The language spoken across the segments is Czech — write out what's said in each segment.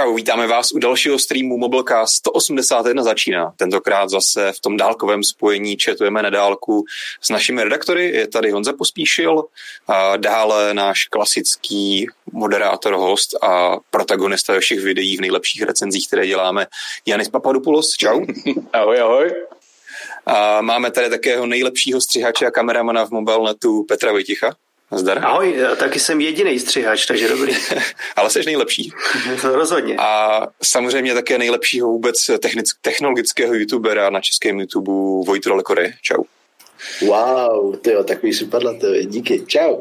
Čau, vítáme vás u dalšího streamu Mobilecast 181 začíná. Tentokrát zase v tom dálkovém spojení četujeme na dálku s našimi redaktory. Je tady Honza Pospíšil, a dále náš klasický moderátor, host a protagonista všech videí v nejlepších recenzích, které děláme, Janis Papadopoulos. Čau. ahoj, ahoj. A máme tady takého nejlepšího střihače a kameramana v mobilnetu Petra Vojticha. Zdar. Ahoj, taky jsem jediný střihač, takže dobrý. Ale jsi nejlepší. Rozhodně. A samozřejmě také nejlepšího vůbec technologického youtubera na českém YouTube Vojt Rolekory. Čau. Wow, to jo, takový superlativy. Díky, čau.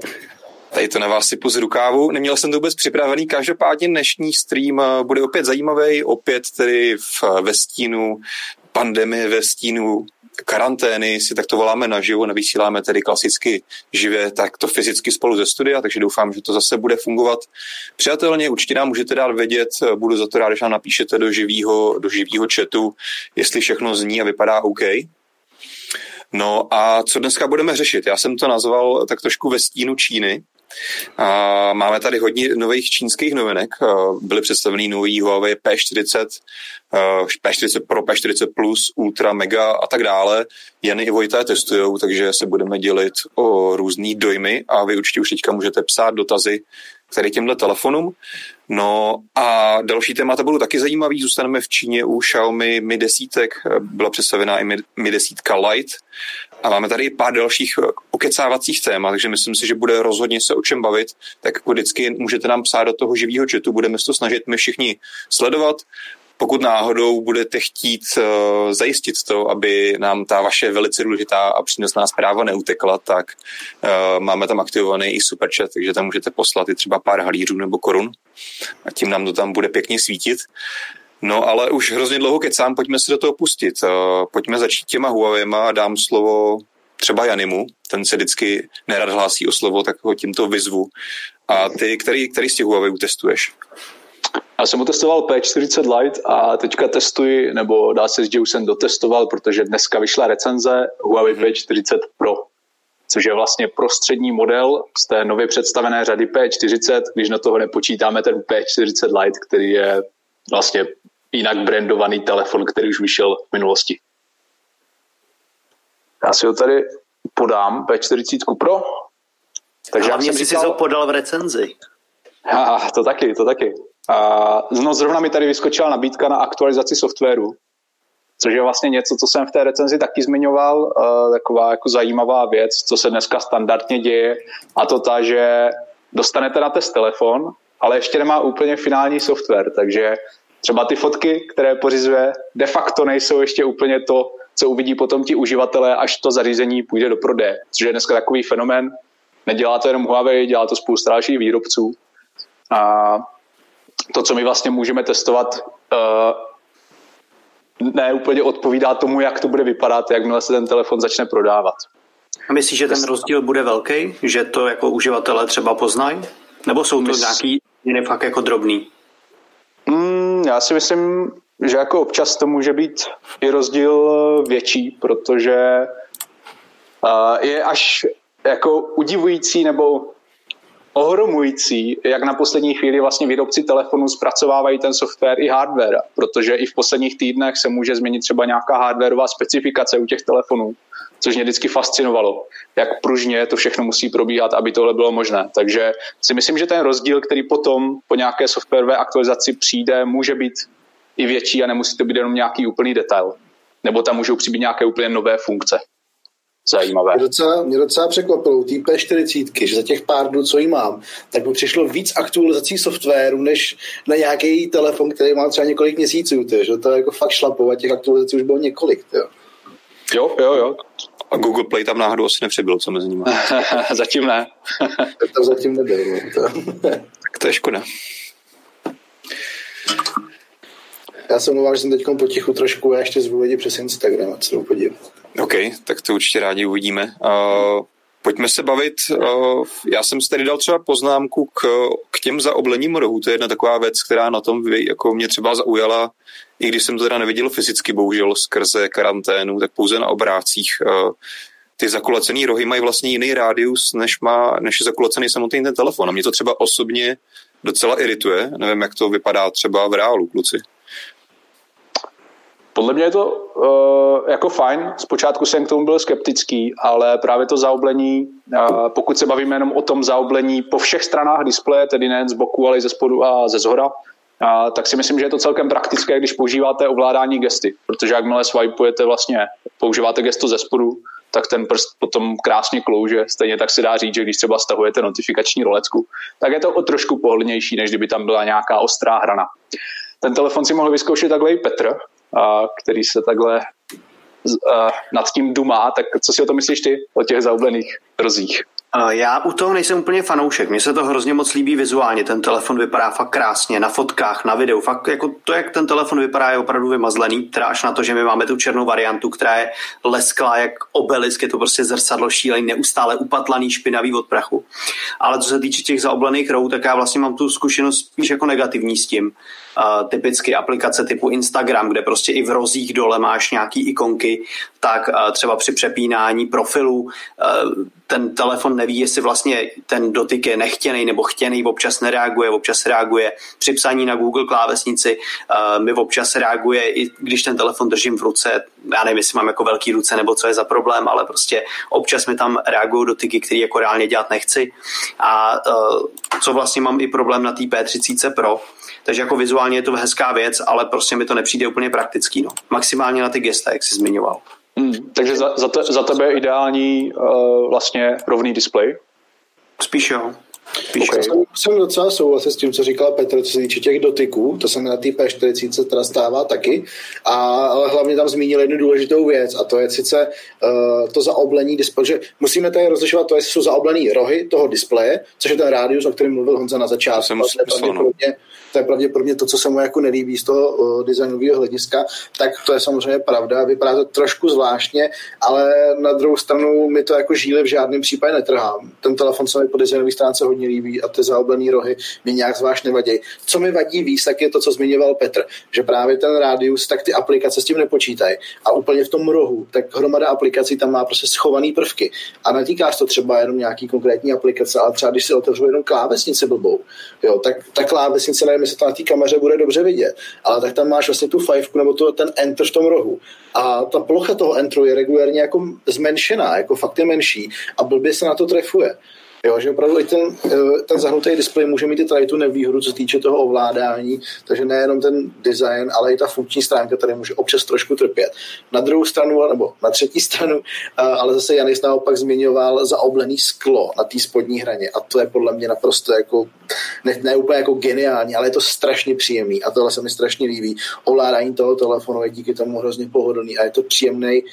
Tady to na vás si z rukávu. Neměl jsem to vůbec připravený. Každopádně dnešní stream eh, bude opět zajímavý, opět tedy v, ve stínu pandemie, ve stínu karantény si takto voláme naživo, nevysíláme tedy klasicky živě, tak to fyzicky spolu ze studia, takže doufám, že to zase bude fungovat přijatelně. Určitě nám můžete dát vědět, budu za to rád, když nám napíšete do živého, do živýho chatu, jestli všechno zní a vypadá OK. No a co dneska budeme řešit? Já jsem to nazval tak trošku ve stínu Číny, a máme tady hodně nových čínských novinek. Byly představeny nový Huawei P40, P40 Pro, P40 Plus, Ultra, Mega a tak dále. Jen i Vojta testujou, takže se budeme dělit o různý dojmy a vy určitě už teďka můžete psát dotazy který těmhle telefonům. No a další témata budou taky zajímavý. Zůstaneme v Číně u Xiaomi Mi desítek. Byla představená i Mi desítka Lite. A máme tady i pár dalších okecávacích témat, takže myslím si, že bude rozhodně se o čem bavit. Tak jako vždycky můžete nám psát do toho živého chatu, budeme se to snažit my všichni sledovat pokud náhodou budete chtít uh, zajistit to, aby nám ta vaše velice důležitá a přínosná zpráva neutekla, tak uh, máme tam aktivovaný i superchat, takže tam můžete poslat i třeba pár halířů nebo korun a tím nám to tam bude pěkně svítit. No ale už hrozně dlouho kecám, pojďme se do toho pustit. Uh, pojďme začít těma Huawei a dám slovo třeba Janimu, ten se vždycky nerad hlásí o slovo, tak ho tímto vyzvu. A ty, který, který z těch Huawei testuješ? Já jsem otestoval P40 Lite a teďka testuji, nebo dá se říct, že už jsem dotestoval, protože dneska vyšla recenze Huawei hmm. P40 Pro, což je vlastně prostřední model z té nově představené řady P40, když na toho nepočítáme ten P40 Lite, který je vlastně jinak brandovaný telefon, který už vyšel v minulosti. Já si ho tady podám, P40 Pro. Takže Hlavně jsi říkal... si to podal v recenzi. Ha, to taky, to taky. A no, zrovna mi tady vyskočila nabídka na aktualizaci softwaru, což je vlastně něco, co jsem v té recenzi taky zmiňoval, uh, taková jako zajímavá věc, co se dneska standardně děje, a to ta, že dostanete na test telefon, ale ještě nemá úplně finální software, takže třeba ty fotky, které pořizuje, de facto nejsou ještě úplně to, co uvidí potom ti uživatelé, až to zařízení půjde do prodeje, což je dneska takový fenomén. Nedělá to jenom Huawei, dělá to spousta dalších výrobců. A to, co my vlastně můžeme testovat, uh, ne úplně odpovídá tomu, jak to bude vypadat, jakmile se ten telefon začne prodávat. A myslíš, že ten rozdíl bude velký? Že to jako uživatelé třeba poznají? Nebo jsou to Mys... nějaký jiný fakt jako drobný? Já si myslím, že jako občas to může být i rozdíl větší, protože uh, je až jako udivující nebo ohromující, jak na poslední chvíli vlastně výrobci telefonů zpracovávají ten software i hardware, protože i v posledních týdnech se může změnit třeba nějaká hardwareová specifikace u těch telefonů, což mě vždycky fascinovalo, jak pružně to všechno musí probíhat, aby tohle bylo možné. Takže si myslím, že ten rozdíl, který potom po nějaké softwarové aktualizaci přijde, může být i větší a nemusí to být jenom nějaký úplný detail. Nebo tam můžou přibýt nějaké úplně nové funkce zajímavé. Mě docela, mě docela překvapilo u té P40, že za těch pár dnů, co jí mám, tak by přišlo víc aktualizací softwaru, než na nějaký telefon, který má třeba několik měsíců. Tě, že to je jako fakt šlapovat, těch aktualizací už bylo několik. Tě. Jo, jo, jo. A Google Play tam náhodou asi nepřibyl, co mezi nimi? zatím ne. to zatím nebyl. No, to. tak to je škoda. Já se mluvám, že jsem teď potichu trošku a ještě zvu lidi přes Instagram, a co podívat. OK, tak to určitě rádi uvidíme. Uh, pojďme se bavit. Uh, já jsem si tady dal třeba poznámku k, k těm zaoblením rohu. To je jedna taková věc, která na tom jako mě třeba zaujala, i když jsem to teda neviděl fyzicky, bohužel skrze karanténu, tak pouze na obrázcích. Uh, ty zakulacený rohy mají vlastně jiný rádius, než, má, než je zakulacený samotný ten telefon. A mě to třeba osobně docela irituje. Nevím, jak to vypadá třeba v reálu, kluci. Podle mě je to uh, jako fajn. Zpočátku jsem k tomu byl skeptický, ale právě to zaoblení, uh, pokud se bavíme jenom o tom zaoblení po všech stranách displeje, tedy nejen z boku, ale i ze spodu a ze zhora, uh, tak si myslím, že je to celkem praktické, když používáte ovládání gesty, protože jakmile swipeujete vlastně, používáte gesto ze spodu, tak ten prst potom krásně klouže. Stejně tak se dá říct, že když třeba stahujete notifikační rolecku, tak je to o trošku pohodlnější, než kdyby tam byla nějaká ostrá hrana. Ten telefon si mohl vyzkoušet takhle i Petr, který se takhle nad tím dumá, tak co si o to myslíš ty, o těch zaoblených rozích? Já u toho nejsem úplně fanoušek. Mně se to hrozně moc líbí vizuálně. Ten telefon vypadá fakt krásně, na fotkách, na videu. Fakt jako to, jak ten telefon vypadá, je opravdu vymazlený. Teda až na to, že my máme tu černou variantu, která je lesklá jak obelisk, je to prostě zrcadlo šílený, neustále upatlaný, špinavý od prachu. Ale co se týče těch zaoblených rou, tak já vlastně mám tu zkušenost spíš jako negativní s tím typicky aplikace typu Instagram, kde prostě i v rozích dole máš nějaký ikonky, tak třeba při přepínání profilu ten telefon neví, jestli vlastně ten dotyk je nechtěný nebo chtěný, občas nereaguje, občas reaguje. Při psaní na Google klávesnici mi občas reaguje, i když ten telefon držím v ruce, já nevím, jestli mám jako velký ruce nebo co je za problém, ale prostě občas mi tam reagují dotyky, které jako reálně dělat nechci. A co vlastně mám i problém na té P30 Pro, takže jako vizuálně je to hezká věc, ale prostě mi to nepřijde úplně praktický. No. Maximálně na ty gesta, jak jsi zmiňoval. Hmm, takže za, za, te, za tebe je ideální uh, vlastně rovný displej? Spíš jo. Píš, okay. jsem, jsem docela souhlasil s tím, co říkal Petr, co se týče těch dotyků, to se na té P40 teda stává taky, a, ale hlavně tam zmínil jednu důležitou věc a to je sice uh, to zaoblení displeje, že musíme tady rozlišovat to, jestli jsou zaoblený rohy toho displeje, což je ten rádius, o kterém mluvil Honza na začátku. Jsem to je pravděpodobně to, co se mu jako nelíbí z toho uh, designového hlediska, tak to je samozřejmě pravda. Vypadá to trošku zvláštně, ale na druhou stranu mi to jako žíly v žádném případě netrhám. Ten telefon se mi po designové stránce hodně líbí a ty zaoblený rohy mi nějak zvlášť nevadí. Co mi vadí víc, tak je to, co zmiňoval Petr, že právě ten rádius, tak ty aplikace s tím nepočítají. A úplně v tom rohu, tak hromada aplikací tam má prostě schované prvky. A netýkáš to třeba jenom nějaký konkrétní aplikace, ale třeba když si otevřu jenom klávesnici blbou, jo, tak ta klávesnice nevím, jestli to na té kameře bude dobře vidět, ale tak tam máš vlastně tu fivku nebo to, ten enter v tom rohu. A ta plocha toho entru je regulérně jako zmenšená, jako fakt je menší a blbě se na to trefuje. Jo, že opravdu i ten, eh, ten zahnutý displej může mít i tady tu nevýhodu, co se týče toho ovládání, takže nejenom ten design, ale i ta funkční stránka tady může občas trošku trpět. Na druhou stranu, nebo na třetí stranu, eh, ale zase Janis naopak zmiňoval zaoblený sklo na té spodní hraně a to je podle mě naprosto jako, ne, ne úplně jako geniální, ale je to strašně příjemný a tohle se mi strašně líbí. Ovládání toho telefonu je díky tomu hrozně pohodlný a je to příjemný,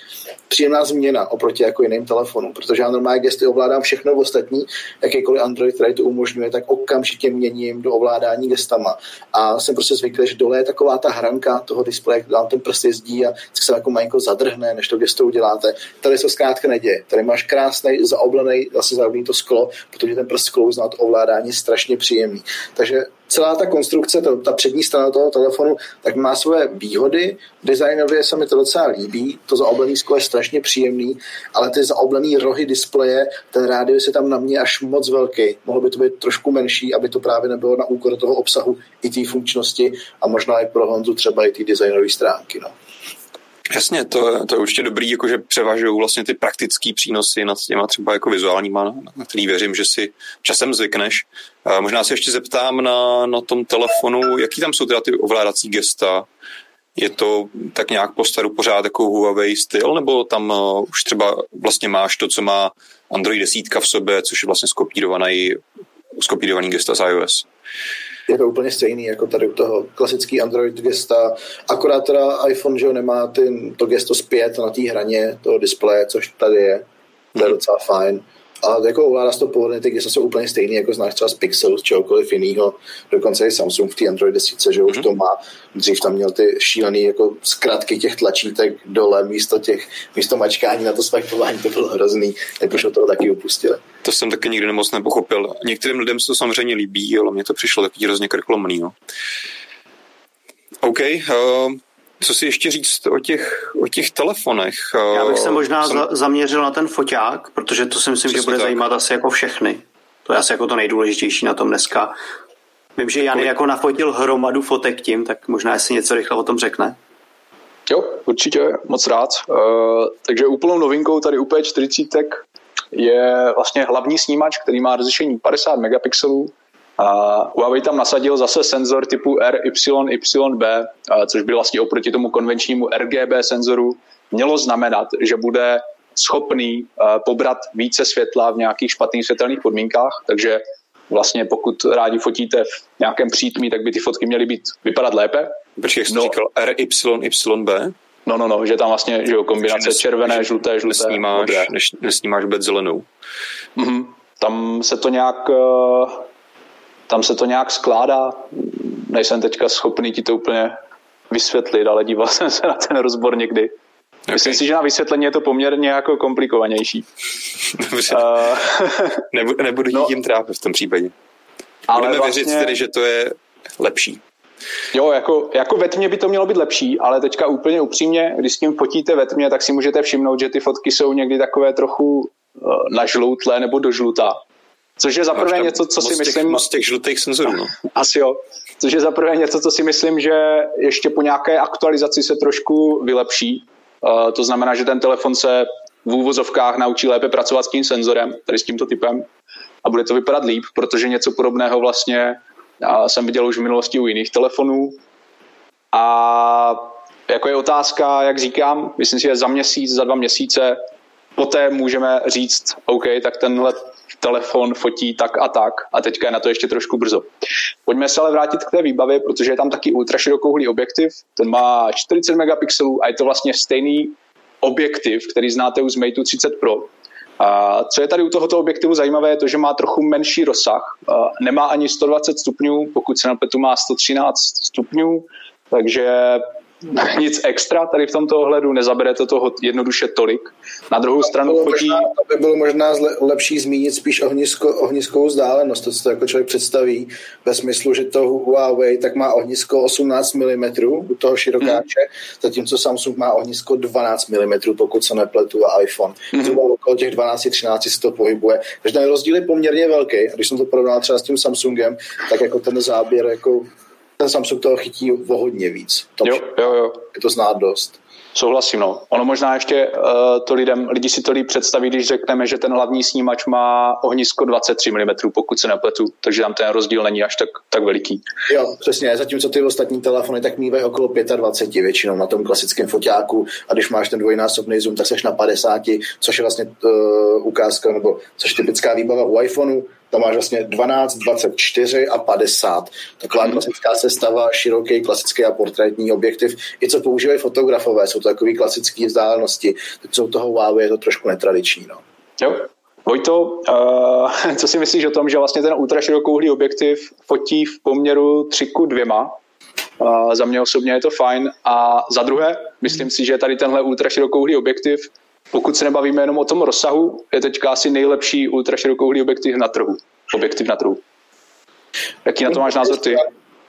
příjemná změna oproti jako jiným telefonům, protože já normálně gesty ovládám všechno ostatní, jakýkoliv Android, který to umožňuje, tak okamžitě měním do ovládání gestama. A jsem prostě zvyklý, že dole je taková ta hranka toho displeje, kde vám ten prst jezdí a se jako malinko zadrhne, než to gesto uděláte. Tady se zkrátka neděje. Tady máš krásný, zaoblený, zase zaoblený to sklo, protože ten prst sklouzná to ovládání je strašně příjemný. Takže celá ta konstrukce, to, ta přední strana toho telefonu, tak má své výhody. Designově se mi to docela líbí, to zaoblený sklo je strašně příjemný, ale ty zaoblený rohy displeje, ten rádius je tam na mě až moc velký. Mohlo by to být trošku menší, aby to právě nebylo na úkor toho obsahu i té funkčnosti a možná i pro Honzu třeba i ty designové stránky. No. Jasně, to, to je určitě dobrý, jakože převažují vlastně ty praktické přínosy nad těma třeba jako vizuálníma, na který věřím, že si časem zvykneš. A možná se ještě zeptám na, na tom telefonu, jaký tam jsou teda ty ovládací gesta, je to tak nějak po staru pořád jako Huawei styl, nebo tam uh, už třeba vlastně máš to, co má Android 10 v sobě, což je vlastně skopírovaný, skopírovaný gesta z iOS? Je to úplně stejný jako tady u toho klasický Android gesta, akorát teda iPhone, že nemá ty, to gesto zpět na té hraně toho displeje, což tady je, to je docela fajn. A jako ovládá to pohodlně, ty gesta jsou úplně stejný, jako znáš třeba z Pixel, z čehokoliv jiného. Dokonce i Samsung v té Android 10, že už mhm. to má. Dřív tam měl ty šílený jako zkratky těch tlačítek dole místo těch, místo mačkání na to swipování, to bylo hrozný. Tak už toho taky upustili. To jsem taky nikdy moc nepochopil. Některým lidem se to samozřejmě líbí, ale mně to přišlo taky hrozně krklomný. No. OK, uh, co si ještě říct o těch, o těch telefonech? Já bych se možná jsem... zaměřil na ten foťák, protože to si myslím, Přesně že bude tak. zajímat asi jako všechny. To je asi jako to nejdůležitější na tom dneska. Vím, že Jan jako nafotil hromadu fotek tím, tak možná si něco rychle o tom řekne. Jo, určitě, moc rád. Uh, takže úplnou novinkou tady u P40 je vlastně hlavní snímač, který má rozlišení 50 megapixelů. A Huawei tam nasadil zase senzor typu RYYB, což by vlastně oproti tomu konvenčnímu RGB senzoru mělo znamenat, že bude schopný pobrat více světla v nějakých špatných světelných podmínkách, takže vlastně pokud rádi fotíte v nějakém přítmí, tak by ty fotky měly být vypadat lépe. Počkej, jak jsi no. říkal RYYB? No, no, no, že tam vlastně že jo, kombinace nes, červené, žluté, žluté, nesnímáš, modré. Neš, nesnímáš vůbec zelenou. Mm-hmm. Tam se to nějak eh, tam se to nějak skládá. Nejsem teďka schopný ti to úplně vysvětlit, ale díval jsem se na ten rozbor někdy. Okay. Myslím si, že na vysvětlení je to poměrně jako komplikovanější. Dobře. Uh, nebudu, nebudu no, tím trápit v tom případě. Ale Budeme vlastně... věřit tedy, že to je lepší. Jo, jako, jako ve tmě by to mělo být lepší, ale teďka úplně upřímně, když s tím fotíte ve tmě, tak si můžete všimnout, že ty fotky jsou někdy takové trochu uh, nažloutlé nebo dožlutá. Což je zaprvé něco, co si těch, myslím... Moc těch žlutých senzorů, no. Asi jo. Což je zaprvé něco, co si myslím, že ještě po nějaké aktualizaci se trošku vylepší. Uh, to znamená, že ten telefon se v úvozovkách naučí lépe pracovat s tím senzorem, tady s tímto typem, a bude to vypadat líp, protože něco podobného vlastně já jsem viděl už v minulosti u jiných telefonů. A jako je otázka, jak říkám, myslím si, že za měsíc, za dva měsíce poté můžeme říct, OK, tak tenhle telefon fotí tak a tak a teďka je na to ještě trošku brzo. Pojďme se ale vrátit k té výbavě, protože je tam taky ultraširokouhlý objektiv, ten má 40 megapixelů a je to vlastně stejný objektiv, který znáte už z Mate 30 Pro, a co je tady u tohoto objektivu zajímavé, je to, že má trochu menší rozsah. Nemá ani 120 stupňů, pokud se na petu má 113 stupňů, takže nic extra tady v tomto ohledu, nezabere to toho jednoduše tolik. Na druhou stranu by fotí... Možná, to by bylo možná lepší zmínit spíš ohnisko, ohniskovou vzdálenost, to, co to jako člověk představí, ve smyslu, že to Huawei tak má ohnisko 18 mm u toho širokáče, hmm. zatímco Samsung má ohnisko 12 mm, pokud se nepletu, a iPhone. Zhruba okolo těch 12-13 se to pohybuje. Takže ten rozdíl je poměrně velký. A když jsem to porovnal třeba s tím Samsungem, tak jako ten záběr jako ten Samsung toho chytí o hodně víc. Tom, jo, jo, jo. Je to znát dost. Souhlasím, no. Ono možná ještě uh, to lidem, lidi si to líp představí, když řekneme, že ten hlavní snímač má ohnisko 23 mm, pokud se nepletu, takže tam ten rozdíl není až tak, tak veliký. Jo, přesně, zatímco ty ostatní telefony tak mývají okolo 25 většinou na tom klasickém foťáku a když máš ten dvojnásobný zoom, tak seš na 50, což je vlastně uh, ukázka, nebo což je typická výbava u iPhoneu, tam máš vlastně 12, 24 a 50. Taková hmm. klasická sestava, široký klasický a portrétní objektiv. I co používají fotografové, jsou to takové klasické vzdálenosti. Teď jsou toho Huawei je to trošku netradiční. No. Jo, Vojto, uh, co si myslíš o tom, že vlastně ten ultraširokouhlý objektiv fotí v poměru 3 ku 2? Uh, za mě osobně je to fajn. A za druhé, myslím si, že tady tenhle ultraširokouhlý objektiv pokud se nebavíme jenom o tom rozsahu, je teďka asi nejlepší ultraširokouhlý objektiv na trhu. Objektiv na trhu. Jaký na to máš názor ty?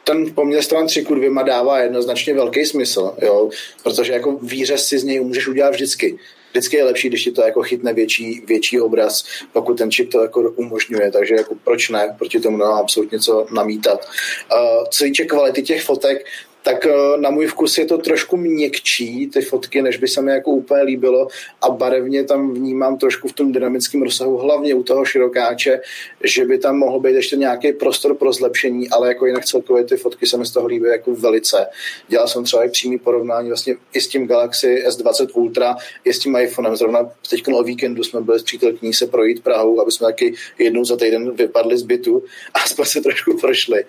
ten poměr stran 3 k 2 dává jednoznačně velký smysl, jo? protože jako výřez si z něj můžeš udělat vždycky. Vždycky je lepší, když ti to jako chytne větší, větší obraz, pokud ten čip to jako umožňuje, takže jako proč ne, proti tomu nemám absolutně co namítat. Uh, co týče kvality těch fotek, tak eh, na můj vkus je to trošku měkčí, ty fotky, než by se mi jako úplně líbilo a barevně tam vnímám trošku v tom dynamickém rozsahu, hlavně u toho širokáče, že by tam mohl být ještě nějaký prostor pro zlepšení, ale jako jinak celkově ty fotky se mi z toho líbí jako velice. Dělal jsem třeba i přímý porovnání vlastně i s tím Galaxy S20 Ultra, i s tím iPhonem. Zrovna teď o víkendu jsme byli s přítelkyní se projít Prahou, aby jsme taky jednou za týden vypadli z bytu a jsme se trošku prošli.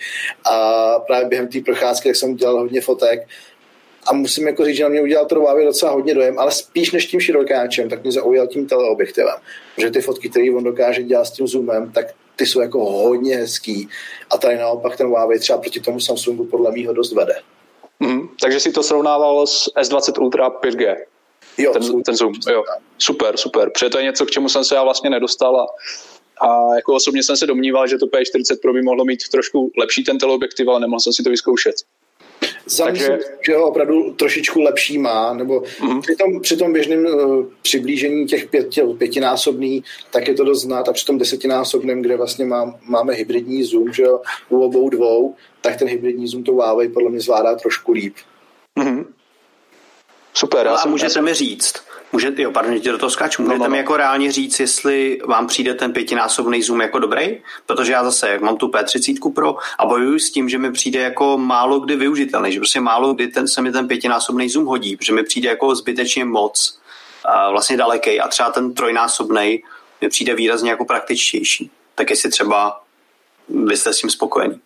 A právě během té procházky, jak jsem dělal hodně fotek a musím jako říct, že na mě udělal to Huawei docela hodně dojem, ale spíš než tím širokáčem, tak mě zaujal tím teleobjektivem. Že ty fotky, které on dokáže dělat s tím zoomem, tak ty jsou jako hodně hezký. A tady naopak ten Huawei třeba proti tomu Samsungu podle mýho dost vede. Mm, takže si to srovnával s S20 Ultra 5G. Jo, ten, ten zoom. Jo. Super, super. Protože to je něco, k čemu jsem se já vlastně nedostal a, a jako osobně jsem se domníval, že to P40 Pro by mohlo mít trošku lepší ten teleobjektiv, ale nemohl jsem si to vyzkoušet. Za Takže... Že ho opravdu trošičku lepší má, nebo mm-hmm. při, tom, při tom běžném uh, přiblížení těch pět, pětinásobný, tak je to dost znát a při tom desetinásobném, kde vlastně má, máme hybridní zoom, že jo, u obou dvou, tak ten hybridní zoom to Huawei podle mě zvládá trošku líp. Mm-hmm. Super. No a můžete mi říct, Můžete, jo, pardon, že do toho skáču. Můžete no, no, no. mi jako reálně říct, jestli vám přijde ten pětinásobný zoom jako dobrý? Protože já zase, jak mám tu P30 Pro a bojuju s tím, že mi přijde jako málo kdy využitelný, že prostě málo kdy ten, se mi ten pětinásobný zoom hodí, protože mi přijde jako zbytečně moc, a vlastně daleký a třeba ten trojnásobný mi přijde výrazně jako praktičtější. Tak jestli třeba vy jste s tím spokojení.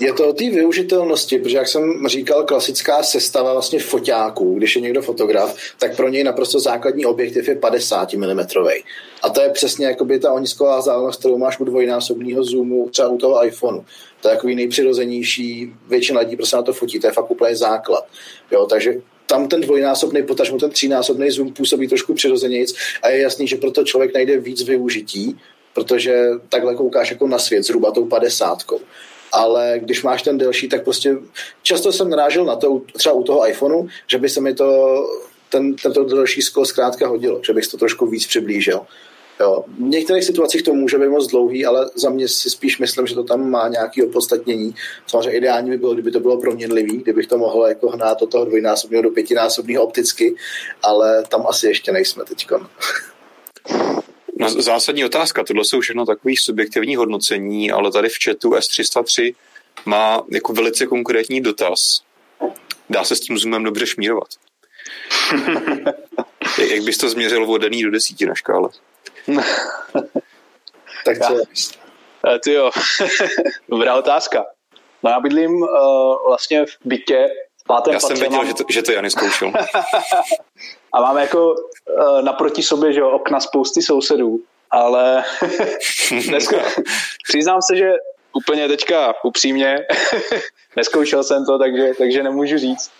Je to o té využitelnosti, protože jak jsem říkal, klasická sestava vlastně foťáků, když je někdo fotograf, tak pro něj naprosto základní objektiv je 50 mm. A to je přesně jakoby ta onisková vzdálenost, kterou máš u dvojnásobného zoomu třeba u toho iPhoneu. To je takový nejpřirozenější, většina lidí prostě na to fotí, to je fakt úplně základ. Jo, takže tam ten dvojnásobný, potažmo ten třínásobný zoom působí trošku přirozenějc a je jasný, že proto člověk najde víc využití, protože takhle koukáš jako na svět, zhruba tou padesátkou ale když máš ten delší, tak prostě často jsem narážel na to, třeba u toho iPhoneu, že by se mi to ten, tento delší sklo zkrátka hodilo, že bych to trošku víc přiblížil. Jo. V některých situacích to může být moc dlouhý, ale za mě si spíš myslím, že to tam má nějaké opodstatnění. Samozřejmě ideální by bylo, kdyby to bylo proměnlivý, kdybych to mohl jako hnát od toho dvojnásobného do pětinásobného opticky, ale tam asi ještě nejsme teď. No, zásadní otázka, tohle jsou všechno takové subjektivní hodnocení, ale tady v chatu S303 má jako velice konkrétní dotaz. Dá se s tím zoomem dobře šmírovat? Jak bys to změřil od do desíti na škále? tak co? Eh, ty jo, dobrá otázka. No já bydlím uh, vlastně v bytě pátém Já jsem věděl, mám... že, to, že to Jany zkoušel. A máme jako uh, naproti sobě, že jo, okna spousty sousedů, ale dneska, přiznám se, že úplně teďka upřímně neskoušel jsem to, takže, takže nemůžu říct,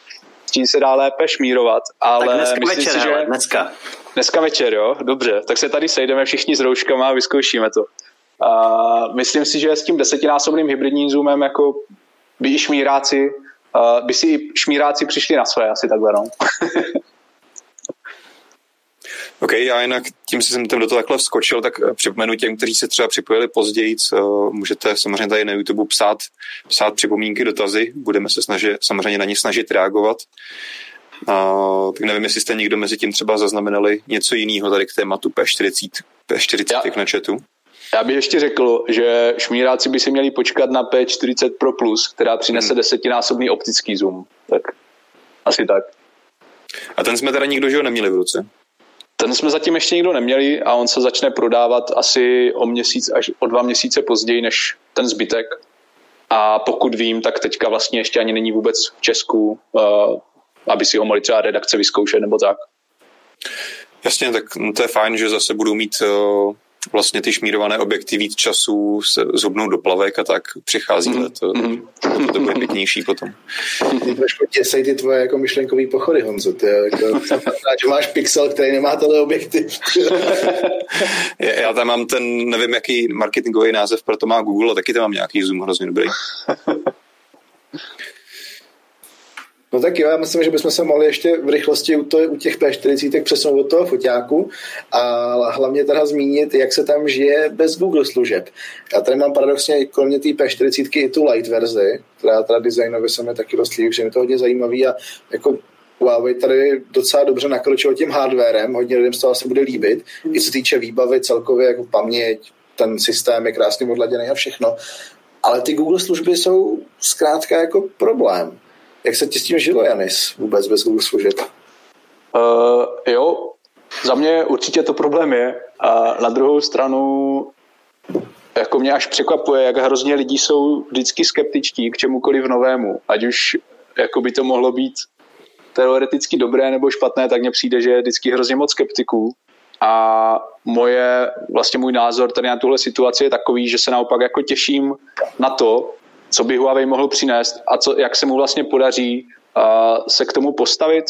s tím se dá lépe šmírovat, ale tak dneska myslím večer, si, že... dneska. Dneska večer, jo, dobře, tak se tady sejdeme všichni s rouškama a vyzkoušíme to. Uh, myslím si, že s tím desetinásobným hybridním zoomem jako by i šmíráci uh, by si šmíráci přišli na své, asi takhle, no. OK, já jinak tím, že jsem tam do toho takhle vskočil, tak eh, připomenu těm, kteří se třeba připojili později, můžete samozřejmě tady na YouTube psát, psát připomínky, dotazy, budeme se snažit, samozřejmě na ně snažit reagovat. Uh, tak nevím, jestli jste někdo mezi tím třeba zaznamenali něco jiného tady k tématu P40, P40 já, na chatu. Já bych ještě řekl, že šmíráci by si měli počkat na P40 Pro Plus, která přinese hmm. desetinásobný optický zoom. Tak asi tak. A ten jsme teda nikdo, že ho neměli v ruce? Ten jsme zatím ještě nikdo neměli a on se začne prodávat asi o měsíc až o dva měsíce později než ten zbytek. A pokud vím, tak teďka vlastně ještě ani není vůbec v Česku, uh, aby si ho mohli třeba redakce vyzkoušet nebo tak. Jasně, tak to je fajn, že zase budou mít uh, vlastně ty šmírované objekty víc času se zhubnou do plavek a tak přichází mm. to, to, to bude pěknější potom. Ty trošku těsej ty tvoje jako myšlenkový pochody, Honzo. Ty, jako, že máš pixel, který nemá tenhle objektiv. já tam mám ten, nevím, jaký marketingový název, proto má Google a taky tam mám nějaký zoom hrozně dobrý. No tak jo, já myslím, že bychom se mohli ještě v rychlosti u, to, u těch P40 přesunout od toho foťáku a hlavně teda zmínit, jak se tam žije bez Google služeb. Já tady mám paradoxně kromě té P40 i tu light verzi, která teda designově se mi taky dost líbí, že mi to hodně zajímavý a jako Huawei tady docela dobře nakročil tím hardwarem, hodně lidem z toho asi bude líbit, mm. i co týče výbavy celkově, jako paměť, ten systém je krásně odladěný a všechno. Ale ty Google služby jsou zkrátka jako problém. Jak se ti s tím žilo, Janis, vůbec bez Google služeb? Uh, jo, za mě určitě to problém je. A na druhou stranu jako mě až překvapuje, jak hrozně lidí jsou vždycky skeptičtí k čemukoliv novému. Ať už jako by to mohlo být teoreticky dobré nebo špatné, tak mně přijde, že je vždycky hrozně moc skeptiků. A moje, vlastně můj názor tady na tuhle situaci je takový, že se naopak jako těším na to, co by Huawei mohl přinést a co, jak se mu vlastně podaří uh, se k tomu postavit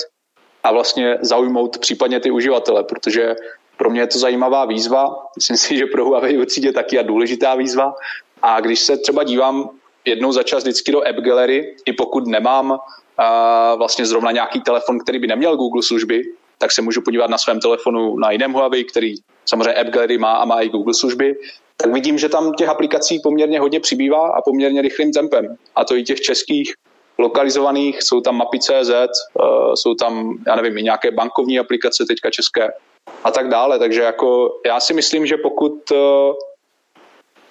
a vlastně zaujmout případně ty uživatele, protože pro mě je to zajímavá výzva, myslím si, že pro Huawei určitě taky a důležitá výzva. A když se třeba dívám jednou za čas vždycky do App Gallery, i pokud nemám uh, vlastně zrovna nějaký telefon, který by neměl Google služby, tak se můžu podívat na svém telefonu na jiném Huawei, který samozřejmě App Gallery má a má i Google služby, tak vidím, že tam těch aplikací poměrně hodně přibývá a poměrně rychlým tempem. A to i těch českých lokalizovaných, jsou tam mapy CZ, uh, jsou tam, já nevím, i nějaké bankovní aplikace teďka české a tak dále. Takže jako já si myslím, že pokud uh,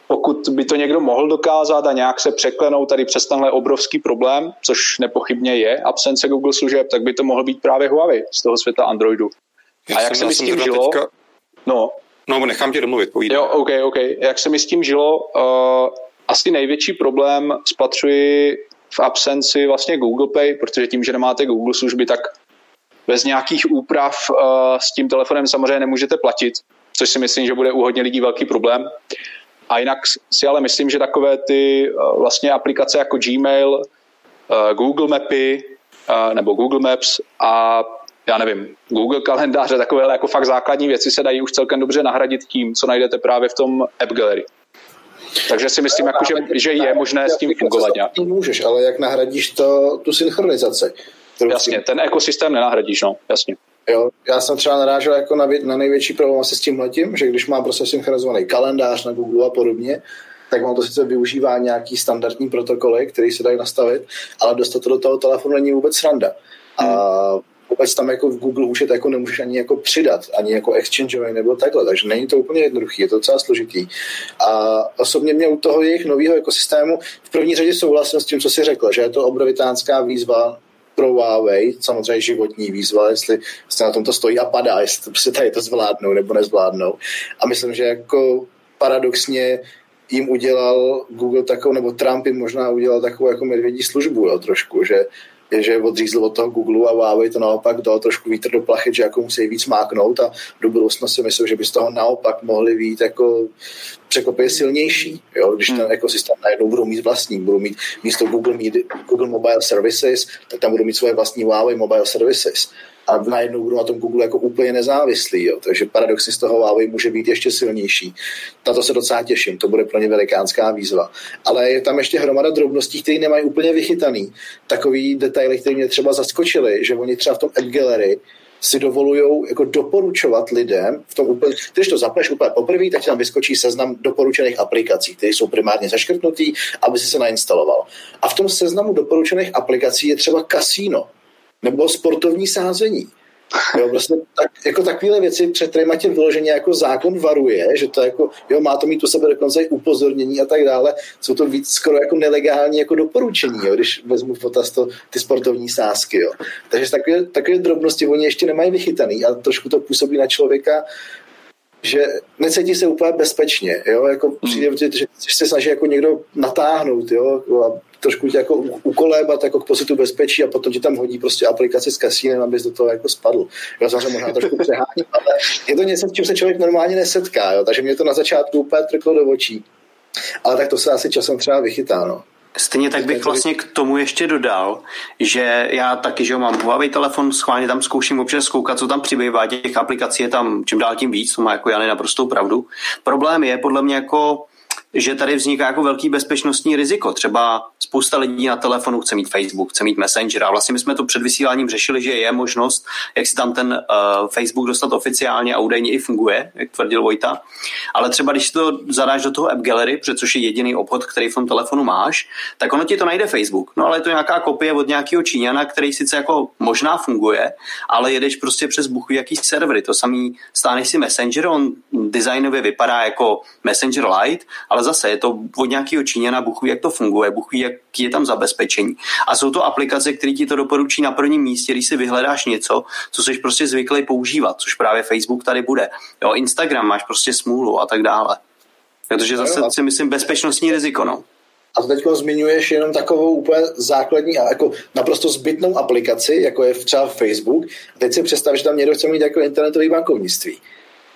pokud by to někdo mohl dokázat a nějak se překlenout tady přes tenhle obrovský problém, což nepochybně je absence Google služeb, tak by to mohl být právě Huawei z toho světa Androidu. Já a jak se mi s tím žilo? Teďka... No. No, nechám tě domluvit, povídej. Jo, OK, OK. Jak se mi s tím žilo? Uh, asi největší problém spatřuji v absenci vlastně Google Pay, protože tím, že nemáte Google služby, tak bez nějakých úprav uh, s tím telefonem samozřejmě nemůžete platit, což si myslím, že bude u hodně lidí velký problém. A jinak si ale myslím, že takové ty uh, vlastně aplikace jako Gmail, uh, Google Mapy nebo Google Maps a já nevím, Google kalendáře, takové jako fakt základní věci se dají už celkem dobře nahradit tím, co najdete právě v tom App Gallery. Takže si myslím, jako, že, že je možné s tím fungovat nějak. Můžeš, ale jak nahradíš to, tu synchronizaci? Jasně, ten ekosystém nenahradíš, no, jasně. Jo, já jsem třeba narážel jako na, na největší problém asi s tím letím, že když mám prostě synchronizovaný kalendář na Google a podobně, tak mám to sice využívá nějaký standardní protokoly, které se dají nastavit, ale dostat to do toho telefonu není vůbec sranda. Hmm. A vůbec tam jako v Google to jako nemůžeš ani jako přidat, ani jako exchangeový nebo takhle, takže není to úplně jednoduchý, je to docela složitý. A osobně mě u toho jejich nového ekosystému v první řadě souhlasím s tím, co si řekl, že je to obrovitánská výzva pro Huawei, samozřejmě životní výzva, jestli se na tom to stojí a padá, jestli prostě tady to zvládnou nebo nezvládnou. A myslím, že jako paradoxně jim udělal Google takovou, nebo Trump jim možná udělal takovou jako medvědí službu, jo, trošku, že je, že odřízl od toho Google a Huawei to naopak dal trošku vítr do plachet, že jako musí víc máknout a do budoucna si myslím, že by z toho naopak mohli být jako překvapivě silnější, jo? když ten hmm. ekosystém najednou budou mít vlastní, budou mít místo Google, mít Google Mobile Services, tak tam budou mít svoje vlastní Huawei Mobile Services a najednou budou na tom Google jako úplně nezávislý. Jo. Takže paradoxně z toho Huawei může být ještě silnější. Na to se docela těším, to bude pro ně velikánská výzva. Ale je tam ještě hromada drobností, které nemají úplně vychytaný. Takový detaily, které mě třeba zaskočily, že oni třeba v tom App Gallery si dovolují jako doporučovat lidem v tom úplně, když to zapneš úplně poprvé, tak ti tam vyskočí seznam doporučených aplikací, které jsou primárně zaškrtnutý, aby si se nainstaloval. A v tom seznamu doporučených aplikací je třeba kasíno nebo sportovní sázení. Jo, prostě tak, jako takovéhle věci, před kterými tě vyloženě jako zákon varuje, že to jako, jo, má to mít u sebe dokonce i upozornění a tak dále, jsou to víc skoro jako nelegální jako doporučení, jo, když vezmu v potaz to, ty sportovní sázky, jo. Takže takové, takové drobnosti oni ještě nemají vychytaný a trošku to působí na člověka, že necítí se úplně bezpečně, jo, jako hmm. přijde, že se snaží jako někdo natáhnout, jo, a trošku tě jako ukolébat jako k pocitu bezpečí a potom ti tam hodí prostě aplikaci s kasínem, abys do toho jako spadl. Jo, samozřejmě možná trošku přeháním, ale je to něco, s čím se člověk normálně nesetká, jo, takže mě to na začátku úplně trklo do očí. Ale tak to se asi časem třeba vychytá, no. Stejně tak bych vlastně k tomu ještě dodal, že já taky, že mám Huawei telefon, schválně tam zkouším občas zkoukat, co tam přibývá, těch aplikací je tam čím dál tím víc, to má jako Jany naprostou pravdu. Problém je podle mě jako že tady vzniká jako velký bezpečnostní riziko. Třeba spousta lidí na telefonu chce mít Facebook, chce mít Messenger a vlastně my jsme to před vysíláním řešili, že je možnost, jak si tam ten uh, Facebook dostat oficiálně a údajně i funguje, jak tvrdil Vojta. Ale třeba když to zadáš do toho App Gallery, což je jediný obchod, který v tom telefonu máš, tak ono ti to najde Facebook. No ale je to nějaká kopie od nějakého Číňana, který sice jako možná funguje, ale jedeš prostě přes buchu jaký servery. To samý stáneš si Messenger, on designově vypadá jako Messenger Lite, ale zase je to od nějakého Číňana, buchu jak to funguje, buchu jak je tam zabezpečení. A jsou to aplikace, které ti to doporučí na prvním místě, když si vyhledáš něco, co jsi prostě zvyklý používat, což právě Facebook tady bude. Jo, Instagram máš prostě smůlu a tak dále. Protože zase si myslím bezpečnostní riziko, no. A teď zmiňuješ jenom takovou úplně základní a jako naprosto zbytnou aplikaci, jako je třeba Facebook. A teď si představ, že tam někdo chce mít jako internetové bankovnictví.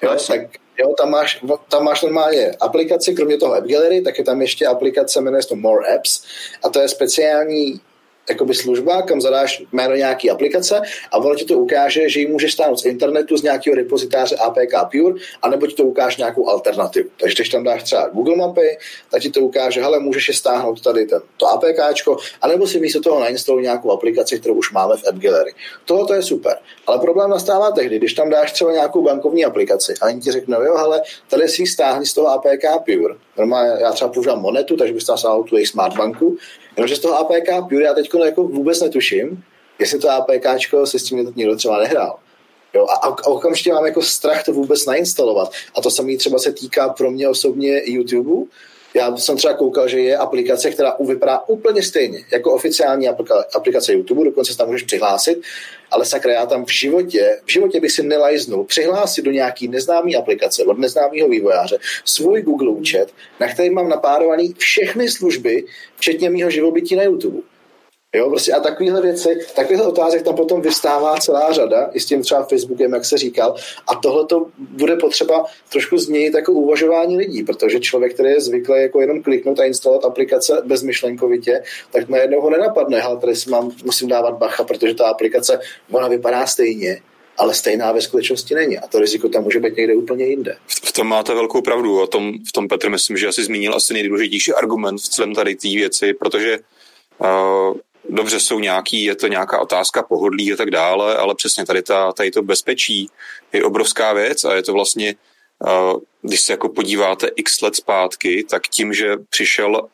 Jo, tak Jo, tam máš, tam máš normálně aplikaci, kromě toho App Gallery, tak je tam ještě aplikace, jmenuje se to More Apps a to je speciální jakoby služba, kam zadáš jméno nějaký aplikace a ono ti to ukáže, že ji můžeš stáhnout z internetu z nějakého repozitáře APK Pure, anebo ti to ukáže nějakou alternativu. Takže když tam dáš třeba Google mapy, tak ti to ukáže, hele, můžeš je stáhnout tady ten, to APKčko, anebo si místo toho nainstaluj nějakou aplikaci, kterou už máme v App Gallery. Tohle to je super. Ale problém nastává tehdy, když tam dáš třeba nějakou bankovní aplikaci a oni ti řeknou, jo, hele, tady si stáhni z toho APK Pure. Normálně já třeba používám monetu, takže bys stáhl tu jejich smart banku. Jenomže z toho APK Pure já teď jako vůbec netuším, jestli to APK se s tím někdo třeba nehrál. Jo, a, a okamžitě mám jako strach to vůbec nainstalovat. A to samé třeba se týká pro mě osobně YouTube. Já jsem třeba koukal, že je aplikace, která vypadá úplně stejně jako oficiální aplikace YouTube, dokonce se tam můžeš přihlásit, ale sakra, já tam v životě, v životě bych si nelajznul přihlásit do nějaký neznámý aplikace od neznámého vývojáře svůj Google účet, na který mám napárovaný všechny služby, včetně mého živobytí na YouTube. Jo, prostě a takovéhle věci, takovýchhle otázek tam potom vystává celá řada, i s tím třeba Facebookem, jak se říkal, a tohle to bude potřeba trošku změnit jako uvažování lidí, protože člověk, který je zvyklý jako jenom kliknout a instalovat aplikace bezmyšlenkovitě, tak najednou ho nenapadne, ale tady si mám, musím dávat bacha, protože ta aplikace, ona vypadá stejně, ale stejná ve skutečnosti není. A to riziko tam může být někde úplně jinde. V tom máte velkou pravdu. O tom, v tom Petr myslím, že asi zmínil asi nejdůležitější argument v celém tady té věci, protože uh, dobře jsou nějaký, je to nějaká otázka pohodlí a tak dále, ale přesně tady, ta, tady to bezpečí je obrovská věc a je to vlastně, když se jako podíváte x let zpátky, tak tím, že přišel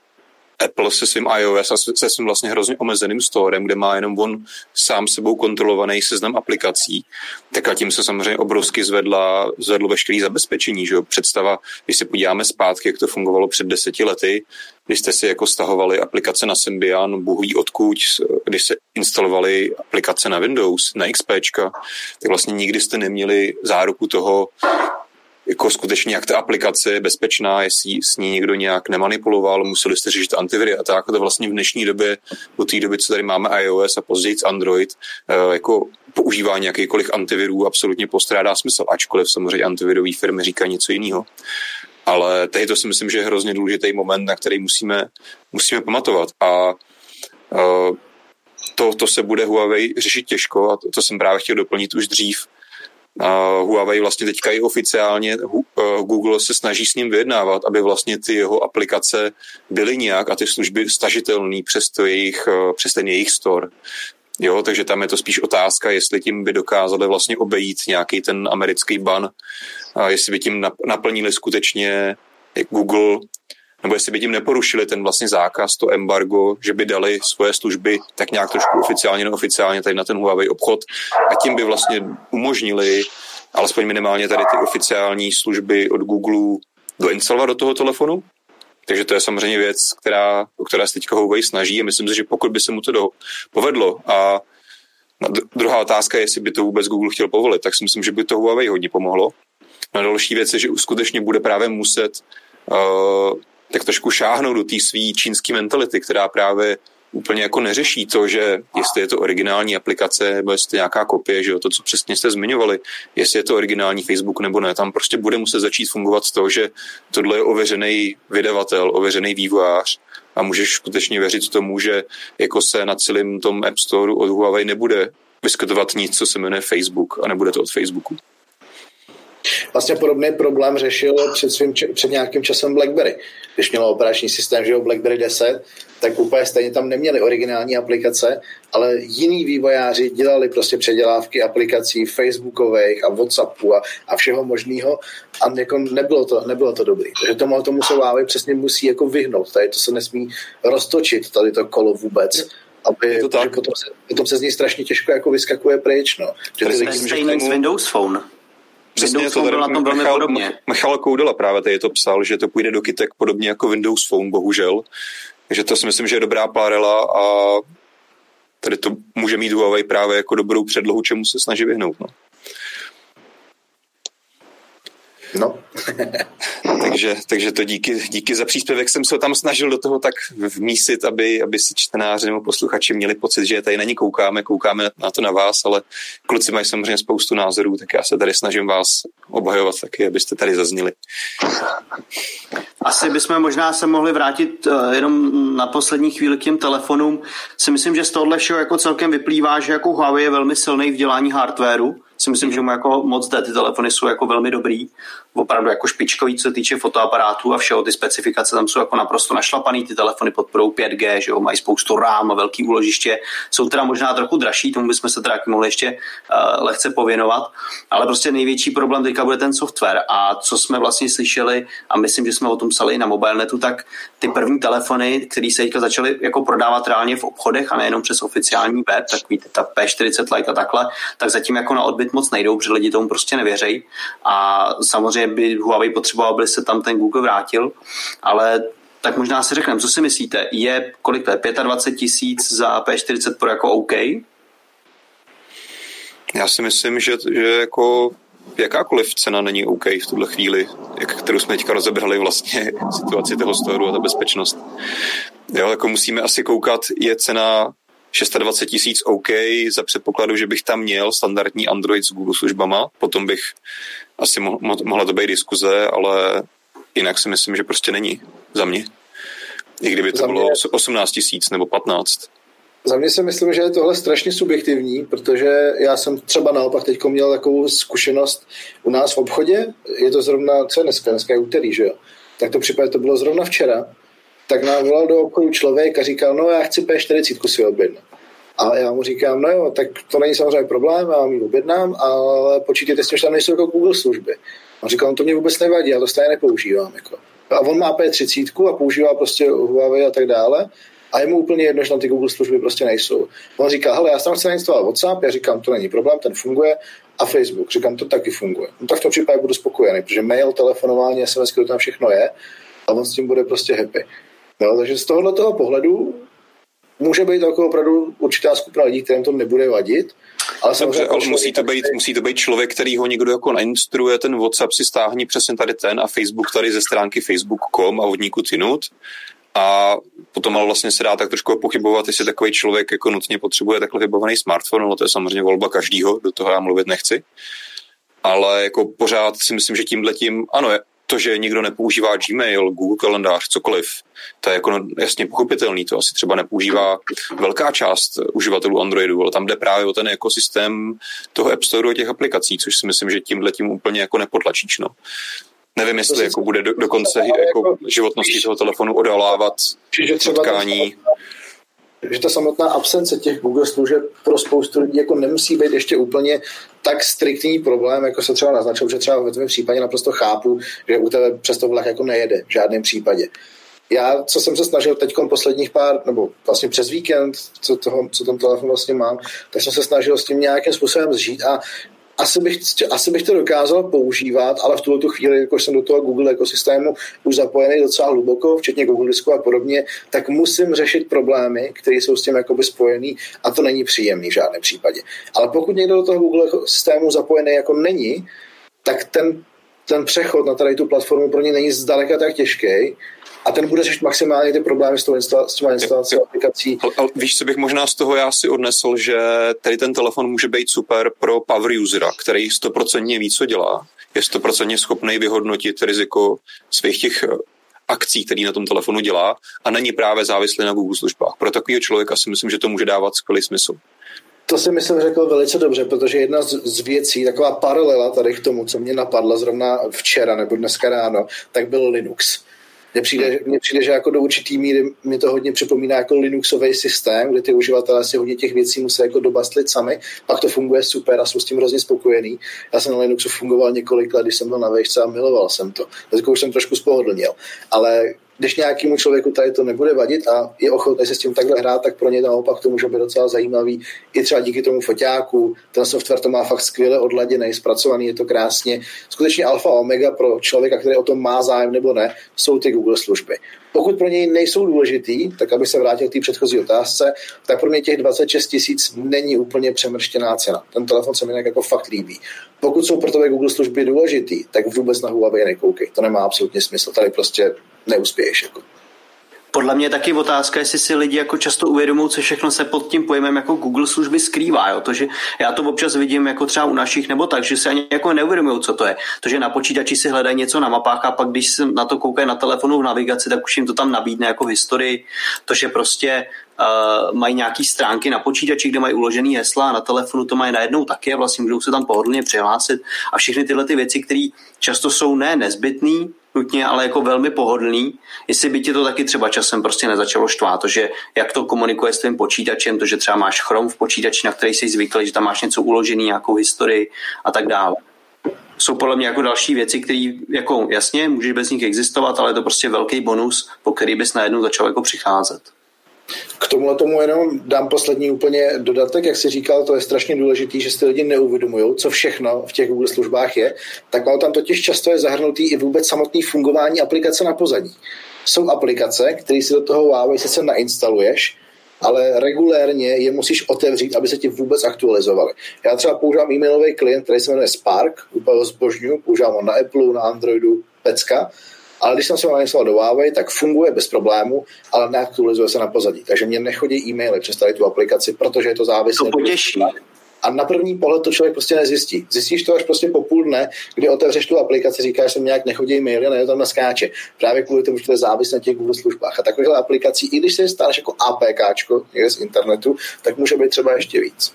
Apple se svým iOS a se svým vlastně hrozně omezeným storem, kde má jenom on sám sebou kontrolovaný seznam aplikací, tak a tím se samozřejmě obrovsky zvedla, zvedlo veškeré zabezpečení. Že jo? Představa, když se podíváme zpátky, jak to fungovalo před deseti lety, když jste si jako stahovali aplikace na Symbian, Bůh ví odkud, když se instalovali aplikace na Windows, na XP, tak vlastně nikdy jste neměli záruku toho, jako skutečně, jak ta aplikace je bezpečná, jestli s ní někdo nějak nemanipuloval, museli jste řešit antiviry a tak. To vlastně v dnešní době, do té doby, co tady máme iOS a později Android, eh, jako používání jakýkoliv antivirů absolutně postrádá smysl, ačkoliv samozřejmě antivirové firmy říkají něco jiného. Ale tady to si myslím, že je hrozně důležitý moment, na který musíme, musíme pamatovat. A uh, to, to se bude Huawei řešit těžko a to, to jsem právě chtěl doplnit už dřív. Huawei vlastně teďka i oficiálně uh, Google se snaží s ním vyjednávat, aby vlastně ty jeho aplikace byly nějak a ty služby stažitelné přes, to jejich, uh, přes ten jejich store. Jo, takže tam je to spíš otázka, jestli tím by dokázali vlastně obejít nějaký ten americký ban, a jestli by tím naplnili skutečně Google, nebo jestli by tím neporušili ten vlastně zákaz, to embargo, že by dali svoje služby tak nějak trošku oficiálně, neoficiálně tady na ten Huawei obchod a tím by vlastně umožnili alespoň minimálně tady ty oficiální služby od Google doinstalovat do toho telefonu, takže to je samozřejmě věc, která, o které se teďka Huawei snaží a myslím si, že pokud by se mu to do, povedlo a druhá otázka je, jestli by to vůbec Google chtěl povolit, tak si myslím, že by to Huawei hodně pomohlo. Na další věc je, že skutečně bude právě muset uh, tak trošku šáhnout do té své čínské mentality, která právě úplně jako neřeší to, že jestli je to originální aplikace nebo jestli je nějaká kopie, že jo, to, co přesně jste zmiňovali, jestli je to originální Facebook nebo ne, tam prostě bude muset začít fungovat to, že tohle je ověřený vydavatel, ověřený vývojář a můžeš skutečně věřit tomu, že jako se na celém tom App Store od Huawei nebude vyskytovat nic, co se jmenuje Facebook a nebude to od Facebooku. Vlastně podobný problém řešil před, svým, před nějakým časem BlackBerry. Když mělo operační systém, že jo, BlackBerry 10, tak úplně stejně tam neměli originální aplikace, ale jiní vývojáři dělali prostě předělávky aplikací Facebookových a Whatsappu a, a všeho možného a jako nebylo, to, nebylo to dobrý. Takže tomu, tomu se Huawei přesně musí jako vyhnout. Tady to se nesmí roztočit, tady to kolo vůbec aby, je to tak. Potom, se, potom se z ní strašně těžko jako vyskakuje pryč. No. Že to je stejný s Windows Phone. Přesně Windows to tady na tom velmi Michal, podobně. Michal Koudela právě tady to psal, že to půjde do kytek podobně jako Windows Phone, bohužel. Takže to si myslím, že je dobrá parela a tady to může mít Huawei právě jako dobrou předlohu, čemu se snaží vyhnout. No. No. takže, takže to díky, díky za příspěvek jsem se tam snažil do toho tak vmísit, aby, aby si čtenáři nebo posluchači měli pocit, že tady na ní koukáme, koukáme na to na vás, ale kluci mají samozřejmě spoustu názorů, tak já se tady snažím vás obhajovat taky, abyste tady zazněli. Asi bychom možná se mohli vrátit uh, jenom na poslední chvíli k těm telefonům. Si myslím, že z tohohle všeho jako celkem vyplývá, že jako Huawei je velmi silný v dělání hardwareu. Si myslím, že mu jako moc jde, ty telefony jsou jako velmi dobrý opravdu jako špičkový, co se týče fotoaparátů a všeho, ty specifikace tam jsou jako naprosto našlapaný, ty telefony podporují 5G, že jo, mají spoustu RAM a velký úložiště, jsou teda možná trochu dražší, tomu bychom se teda mohli ještě uh, lehce pověnovat, ale prostě největší problém teďka bude ten software. A co jsme vlastně slyšeli a myslím, že jsme o tom psali na mobilnetu, tak ty první telefony, které se teďka začaly jako prodávat reálně v obchodech a nejenom přes oficiální web, tak víte, ta P40 Lite a takhle, tak zatím jako na odbyt moc nejdou, protože lidi tomu prostě nevěří a samozřejmě by Huawei potřeboval, aby se tam ten Google vrátil, ale tak možná si řekneme, co si myslíte, je, kolik to je, 25 tisíc za P40 Pro jako OK? Já si myslím, že, že jako jakákoliv cena není OK v tuhle chvíli, jak, kterou jsme teďka rozebrali vlastně situaci toho storu a ta bezpečnost. Jo, jako musíme asi koukat, je cena 620 tisíc OK za předpokladu, že bych tam měl standardní Android s Google službama, potom bych asi mo- mohla to být diskuze, ale jinak si myslím, že prostě není za mě. I kdyby to za bylo mě... 18 tisíc nebo 15. Za mě si myslím, že je tohle strašně subjektivní, protože já jsem třeba naopak teď měl takovou zkušenost u nás v obchodě, je to zrovna, co je dneska, dneska je úterý, že jo? Tak to případě to bylo zrovna včera, tak nám volal do obchodu člověk a říkal, no já chci P40 si objednat. A já mu říkám, no jo, tak to není samozřejmě problém, já vám ji objednám, ale počítejte s tím, že tam nejsou jako Google služby. A říkal, no to mě vůbec nevadí, já to stejně nepoužívám. Jako. A on má P30 a používá prostě Huawei a tak dále. A je mu úplně jedno, že tam ty Google služby prostě nejsou. On říká, hele, já tam chci nainstalovat WhatsApp, já říkám, to není problém, ten funguje, a Facebook, říkám, to taky funguje. No tak v tom případě budu spokojený, protože mail, telefonování, SMS, to tam všechno je a on s tím bude prostě happy. No, takže z tohohle toho pohledu může být jako opravdu určitá skupina lidí, kterým to nebude vadit. Ale, Dobře, ale musí, to být, musí to být člověk, který ho někdo jako nainstruuje, ten WhatsApp si stáhni přesně tady ten a Facebook tady ze stránky facebook.com a vodníku tinut. A potom ale vlastně se dá tak trošku pochybovat, jestli takový člověk jako nutně potřebuje takhle vybavovaný smartphone, ale to je samozřejmě volba každýho, do toho já mluvit nechci. Ale jako pořád si myslím, že tímhle tím, ano, to, že nikdo nepoužívá Gmail, Google kalendář, cokoliv, to je jako jasně pochopitelný, to asi třeba nepoužívá velká část uživatelů Androidu, ale tam jde právě o ten ekosystém toho App Store a těch aplikací, což si myslím, že tímhle tím úplně jako nepotlačíš. No. Nevím, jestli jako bude do, dokonce jako, jako životnosti toho telefonu odolávat potkání že ta samotná absence těch Google služeb pro spoustu lidí jako nemusí být ještě úplně tak striktní problém, jako se třeba naznačil, že třeba v tom případě naprosto chápu, že u tebe přes to vlak jako nejede v žádném případě. Já, co jsem se snažil teď posledních pár, nebo vlastně přes víkend, co, toho, co ten telefon vlastně mám, tak jsem se snažil s tím nějakým způsobem zžít a asi bych, asi bych to dokázal používat, ale v tuhle tu chvíli, jako jsem do toho Google ekosystému už zapojený docela hluboko, včetně Google Disku a podobně, tak musím řešit problémy, které jsou s tím jakoby spojený a to není příjemný v žádném případě. Ale pokud někdo do toho Google systému zapojený jako není, tak ten, ten přechod na tady tu platformu pro ně není zdaleka tak těžký, a ten bude řešit maximálně ty problémy s, tou instala- s těma instalací aplikací. Ale, víš, co bych možná z toho já si odnesl, že tady ten telefon může být super pro power usera, který 100% ví, co dělá, je 100% schopný vyhodnotit riziko svých těch eh, akcí, který na tom telefonu dělá a není právě závislý na Google službách. Pro takového člověka si myslím, že to může dávat skvělý smysl. To si myslím řekl velice dobře, protože jedna z, z věcí, taková paralela tady k tomu, co mě napadla zrovna včera nebo dneska ráno, tak byl Linux. Mně přijde, mně přijde, že jako do určitý míry mi to hodně připomíná jako Linuxový systém, kde ty uživatelé si hodně těch věcí musí jako dobastlit sami, pak to funguje super a jsou s tím hrozně spokojený. Já jsem na Linuxu fungoval několik let, když jsem byl na vejšce a miloval jsem to. Teď už jsem trošku spohodlnil. Ale když nějakému člověku tady to nebude vadit a je ochotný se s tím takhle hrát, tak pro ně naopak to může být docela zajímavý. I třeba díky tomu foťáku, ten software to má fakt skvěle odladěný, zpracovaný, je to krásně. Skutečně alfa omega pro člověka, který o tom má zájem nebo ne, jsou ty Google služby. Pokud pro něj nejsou důležitý, tak aby se vrátil k té předchozí otázce, tak pro mě těch 26 tisíc není úplně přemrštěná cena. Ten telefon se mi jako fakt líbí. Pokud jsou pro tebe Google služby důležitý, tak vůbec na Huawei nekoukej. To nemá absolutně smysl. Tady prostě neuspěješ. Jako. Podle mě taky otázka, jestli si lidi jako často uvědomují, co všechno se pod tím pojmem jako Google služby skrývá. Jo? To, že já to občas vidím jako třeba u našich nebo tak, že si ani jako neuvědomují, co to je. To, že na počítači si hledají něco na mapách a pak když se na to koukají na telefonu v navigaci, tak už jim to tam nabídne jako historii. To, že prostě uh, mají nějaký stránky na počítači, kde mají uložený hesla a na telefonu to mají najednou taky a vlastně můžou se tam pohodlně přihlásit a všechny tyhle ty věci, které často jsou ne nezbytný, nutně, ale jako velmi pohodlný, jestli by ti to taky třeba časem prostě nezačalo štvát, to, že jak to komunikuje s tvým počítačem, to, že třeba máš chrom v počítači, na který jsi zvyklý, že tam máš něco uložený, nějakou historii a tak dále. Jsou podle mě jako další věci, které jako jasně, můžeš bez nich existovat, ale je to prostě velký bonus, po který bys najednou začal jako přicházet. K tomuhle tomu jenom dám poslední úplně dodatek, jak si říkal, to je strašně důležitý, že si lidi neuvědomují, co všechno v těch Google službách je, tak ono tam totiž často je zahrnutý i vůbec samotný fungování aplikace na pozadí. Jsou aplikace, které si do toho Huawei sice nainstaluješ, ale regulérně je musíš otevřít, aby se ti vůbec aktualizovaly. Já třeba používám e-mailový klient, který se jmenuje Spark, úplně ho zbožňuji, používám ho na Apple, na Androidu, Pecka ale když jsem se nainstaloval do Huawei, tak funguje bez problému, ale neaktualizuje se na pozadí. Takže mě nechodí e-maily přes tady tu aplikaci, protože je to závislé. To potěší. A na první pohled to člověk prostě nezjistí. Zjistíš to až prostě po půl dne, kdy otevřeš tu aplikaci, říkáš, že nějak nechodí maily a tam naskáče. Právě kvůli tomu, že to je závislé na těch Google službách. A takovýchhle aplikací, i když se staneš jako APK z internetu, tak může být třeba ještě víc.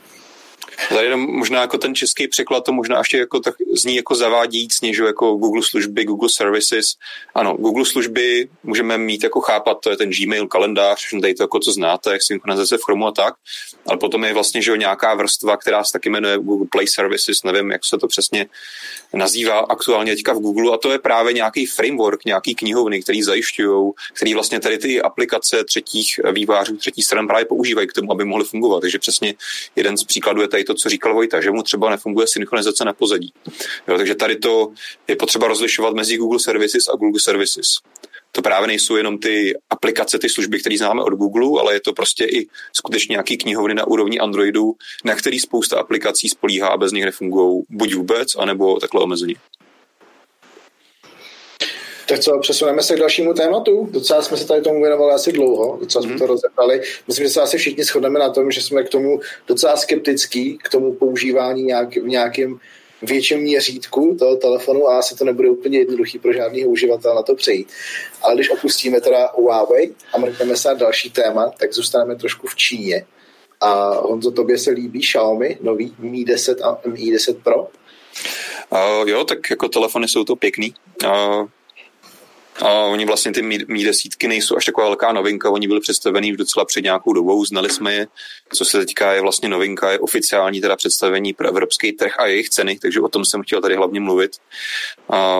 Tady jenom možná jako ten český překlad to možná ještě jako tak zní jako zavádějíc, než jako Google služby, Google Services. Ano, Google služby můžeme mít jako chápat, to je ten Gmail, kalendář, tady to jako co znáte, synchronizace v Chromu a tak, ale potom je vlastně, že nějaká vrstva, která se taky jmenuje Google Play Services, nevím, jak se to přesně nazývá aktuálně teďka v Google a to je právě nějaký framework, nějaký knihovny, který zajišťují, který vlastně tady ty aplikace třetích vývářů, třetí stran právě používají k tomu, aby mohly fungovat. Takže přesně jeden z příkladů je tady to, co říkal Vojta, že mu třeba nefunguje synchronizace na pozadí. Jo, takže tady to je potřeba rozlišovat mezi Google Services a Google Services. To právě nejsou jenom ty aplikace, ty služby, které známe od Google, ale je to prostě i skutečně nějaký knihovny na úrovni Androidu, na který spousta aplikací spolíhá a bez nich nefungují buď vůbec, anebo takhle omezeně. Tak co, přesuneme se k dalšímu tématu. Docela jsme se tady tomu věnovali asi dlouho, docela jsme mm. to rozebrali. Myslím, že se asi všichni shodneme na tom, že jsme k tomu docela skeptický, k tomu používání nějak, v nějakém větším měřítku toho telefonu a asi to nebude úplně jednoduchý pro žádného uživatele na to přejít. Ale když opustíme teda Huawei a mrkneme se na další téma, tak zůstaneme trošku v Číně. A Honzo, tobě se líbí Xiaomi, nový Mi 10 a Mi 10 Pro? Uh, jo, tak jako telefony jsou to pěkný. Uh, a oni vlastně ty mí desítky nejsou až taková velká novinka, oni byli představený už docela před nějakou dobou, znali jsme je. Co se teďka je vlastně novinka, je oficiální teda představení pro evropský trh a jejich ceny, takže o tom jsem chtěl tady hlavně mluvit. A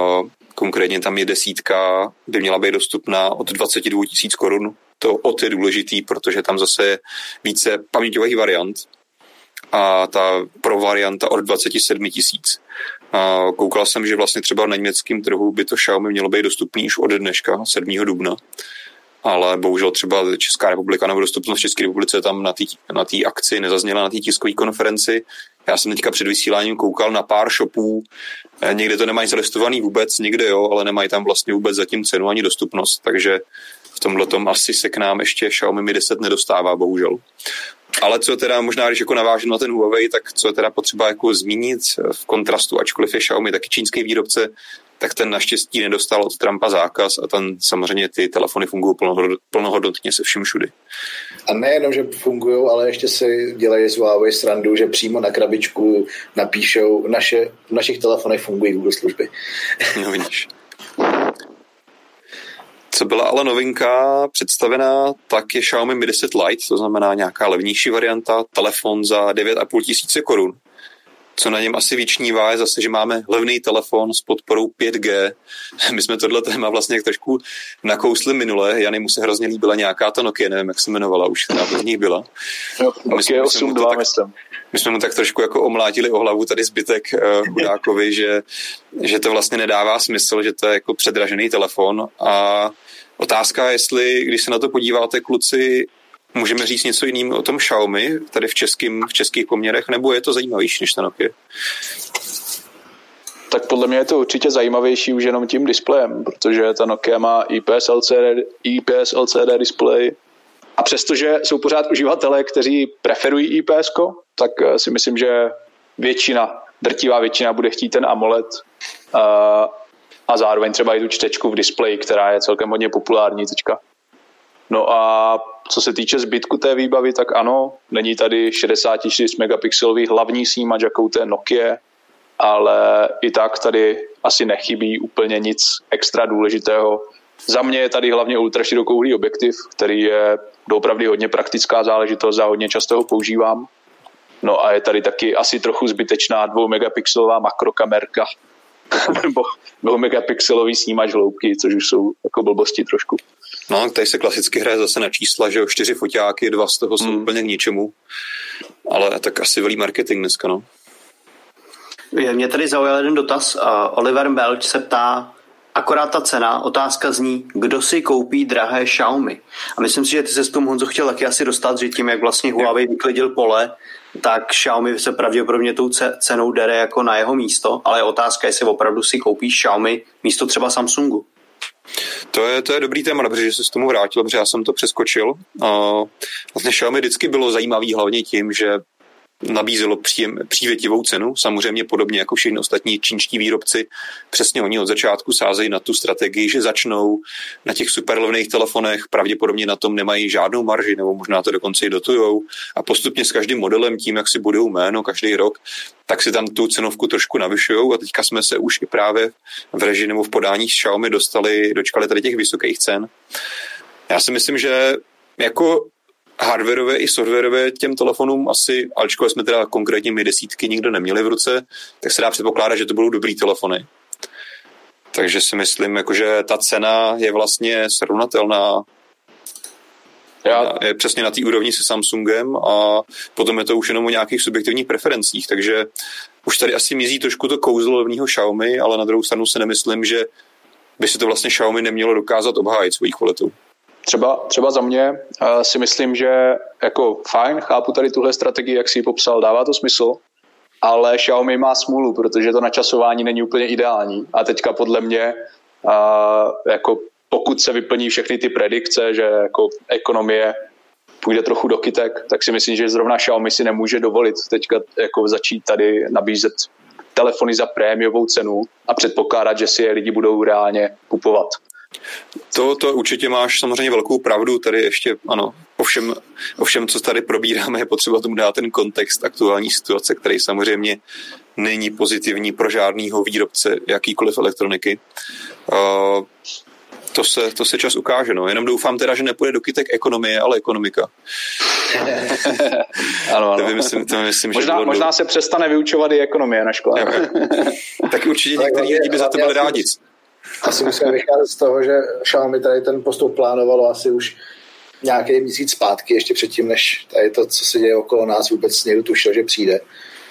konkrétně tam je desítka, by měla být dostupná od 22 tisíc korun. To od je důležitý, protože tam zase je více paměťových variant a ta pro varianta od 27 tisíc. Koukal jsem, že vlastně třeba na německém trhu by to Xiaomi mělo být dostupný už od dneška, 7. dubna. Ale bohužel třeba Česká republika nebo dostupnost České republice tam na té na akci nezazněla na té tiskové konferenci. Já jsem teďka před vysíláním koukal na pár shopů, eh, někde to nemají zalistovaný vůbec, někde jo, ale nemají tam vlastně vůbec zatím cenu ani dostupnost, takže v tomhle tom asi se k nám ještě Xiaomi Mi 10 nedostává, bohužel. Ale co teda možná, když jako navážu na ten Huawei, tak co je teda potřeba jako zmínit v kontrastu, ačkoliv je Xiaomi taky čínský výrobce, tak ten naštěstí nedostal od Trumpa zákaz a ten samozřejmě ty telefony fungují plnohodnotně se vším všudy. A nejenom, že fungují, ale ještě si dělají z Huawei srandu, že přímo na krabičku napíšou, naše, v našich telefonech fungují Google služby. No vidíš. Co byla ale novinka představená, tak je Xiaomi Mi 10 Lite, to znamená nějaká levnější varianta, telefon za 9,5 tisíce korun. Co na něm asi vyčnívá je zase, že máme levný telefon s podporou 5G. My jsme tohle téma vlastně trošku nakousli minule. Jany mu se hrozně líbila nějaká ta Nokia, nevím, jak se jmenovala, už která z nich byla. Nokia 8.2, myslím my jsme mu tak trošku jako omlátili o hlavu tady zbytek uh, chudákovi, že, že to vlastně nedává smysl, že to je jako předražený telefon a otázka je, jestli, když se na to podíváte, kluci, můžeme říct něco jiného o tom Xiaomi, tady v, českým, v českých poměrech, nebo je to zajímavější než ten Nokia? Tak podle mě je to určitě zajímavější už jenom tím displejem, protože ta Nokia má IPS LCD, IPS LCD display a přestože jsou pořád uživatelé, kteří preferují IPS, tak eh, si myslím, že většina, drtivá většina bude chtít ten AMOLED a, a zároveň třeba i tu čtečku v displeji, která je celkem hodně populární teďka. No a co se týče zbytku té výbavy, tak ano, není tady 64 megapixelový hlavní snímač, jakou té Nokia, ale i tak tady asi nechybí úplně nic extra důležitého. Za mě je tady hlavně ultraširokouhlý objektiv, který je opravdu hodně praktická záležitost a hodně často ho používám. No a je tady taky asi trochu zbytečná dvou megapixelová makrokamerka nebo dvou megapixelový snímač hloubky, což už jsou jako blbosti trošku. No, tady se klasicky hraje zase na čísla, že jo, čtyři foťáky, dva z toho jsou hmm. úplně k ničemu. Ale tak asi velý marketing dneska, no. Mě tady zaujal jeden dotaz. Oliver Belch se ptá, akorát ta cena, otázka zní, kdo si koupí drahé Xiaomi. A myslím si, že ty se s tomu Honzo chtěl taky asi dostat, že tím, jak vlastně Huawei vyklidil pole, tak Xiaomi se pravděpodobně tou cenou dere jako na jeho místo, ale otázka je, jestli opravdu si koupíš Xiaomi místo třeba Samsungu. To je, to je dobrý téma, dobře, že se s tomu vrátil, protože já jsem to přeskočil. Vlastně Xiaomi vždycky bylo zajímavý hlavně tím, že nabízelo příjem, přívětivou cenu, samozřejmě podobně jako všichni ostatní čínští výrobci. Přesně oni od začátku sázejí na tu strategii, že začnou na těch superlevných telefonech, pravděpodobně na tom nemají žádnou marži, nebo možná to dokonce i dotujou a postupně s každým modelem tím, jak si budou jméno každý rok, tak si tam tu cenovku trošku navyšují a teďka jsme se už i právě v režii nebo v podání Xiaomi dostali, dočkali tady těch vysokých cen. Já si myslím, že jako hardwareové i softwareové těm telefonům asi, ačkoliv jsme teda konkrétně my desítky nikdo neměli v ruce, tak se dá předpokládat, že to budou dobrý telefony. Takže si myslím, jako, že ta cena je vlastně srovnatelná já. Je přesně na té úrovni se Samsungem a potom je to už jenom o nějakých subjektivních preferencích, takže už tady asi mizí trošku to kouzlo levního Xiaomi, ale na druhou stranu se nemyslím, že by si to vlastně Xiaomi nemělo dokázat obhájit svojí kvalitu. Třeba, třeba za mě uh, si myslím, že jako fajn, chápu tady tuhle strategii, jak si ji popsal, dává to smysl, ale Xiaomi má smůlu, protože to načasování není úplně ideální. A teďka podle mě, uh, jako pokud se vyplní všechny ty predikce, že jako ekonomie půjde trochu do kytek, tak si myslím, že zrovna Xiaomi si nemůže dovolit teďka jako začít tady nabízet telefony za prémiovou cenu a předpokládat, že si je lidi budou reálně kupovat. To, to určitě máš samozřejmě velkou pravdu, tady ještě, ano, ovšem, ovšem, co tady probíráme, je potřeba tomu dát ten kontext aktuální situace, který samozřejmě není pozitivní pro žádného výrobce jakýkoliv elektroniky. Uh, to se, to se čas ukáže, no. Jenom doufám teda, že nepůjde do kytek ekonomie, ale ekonomika. ano, ano. To myslím, to myslím, možná, že možná se přestane vyučovat i ekonomie na škole. tak určitě některý lidi by za to byli rádi asi musíme vycházet z toho, že Xiaomi tady ten postup plánovalo asi už nějaký měsíc zpátky, ještě předtím, než tady to, co se děje okolo nás, vůbec někdo tušil, že přijde.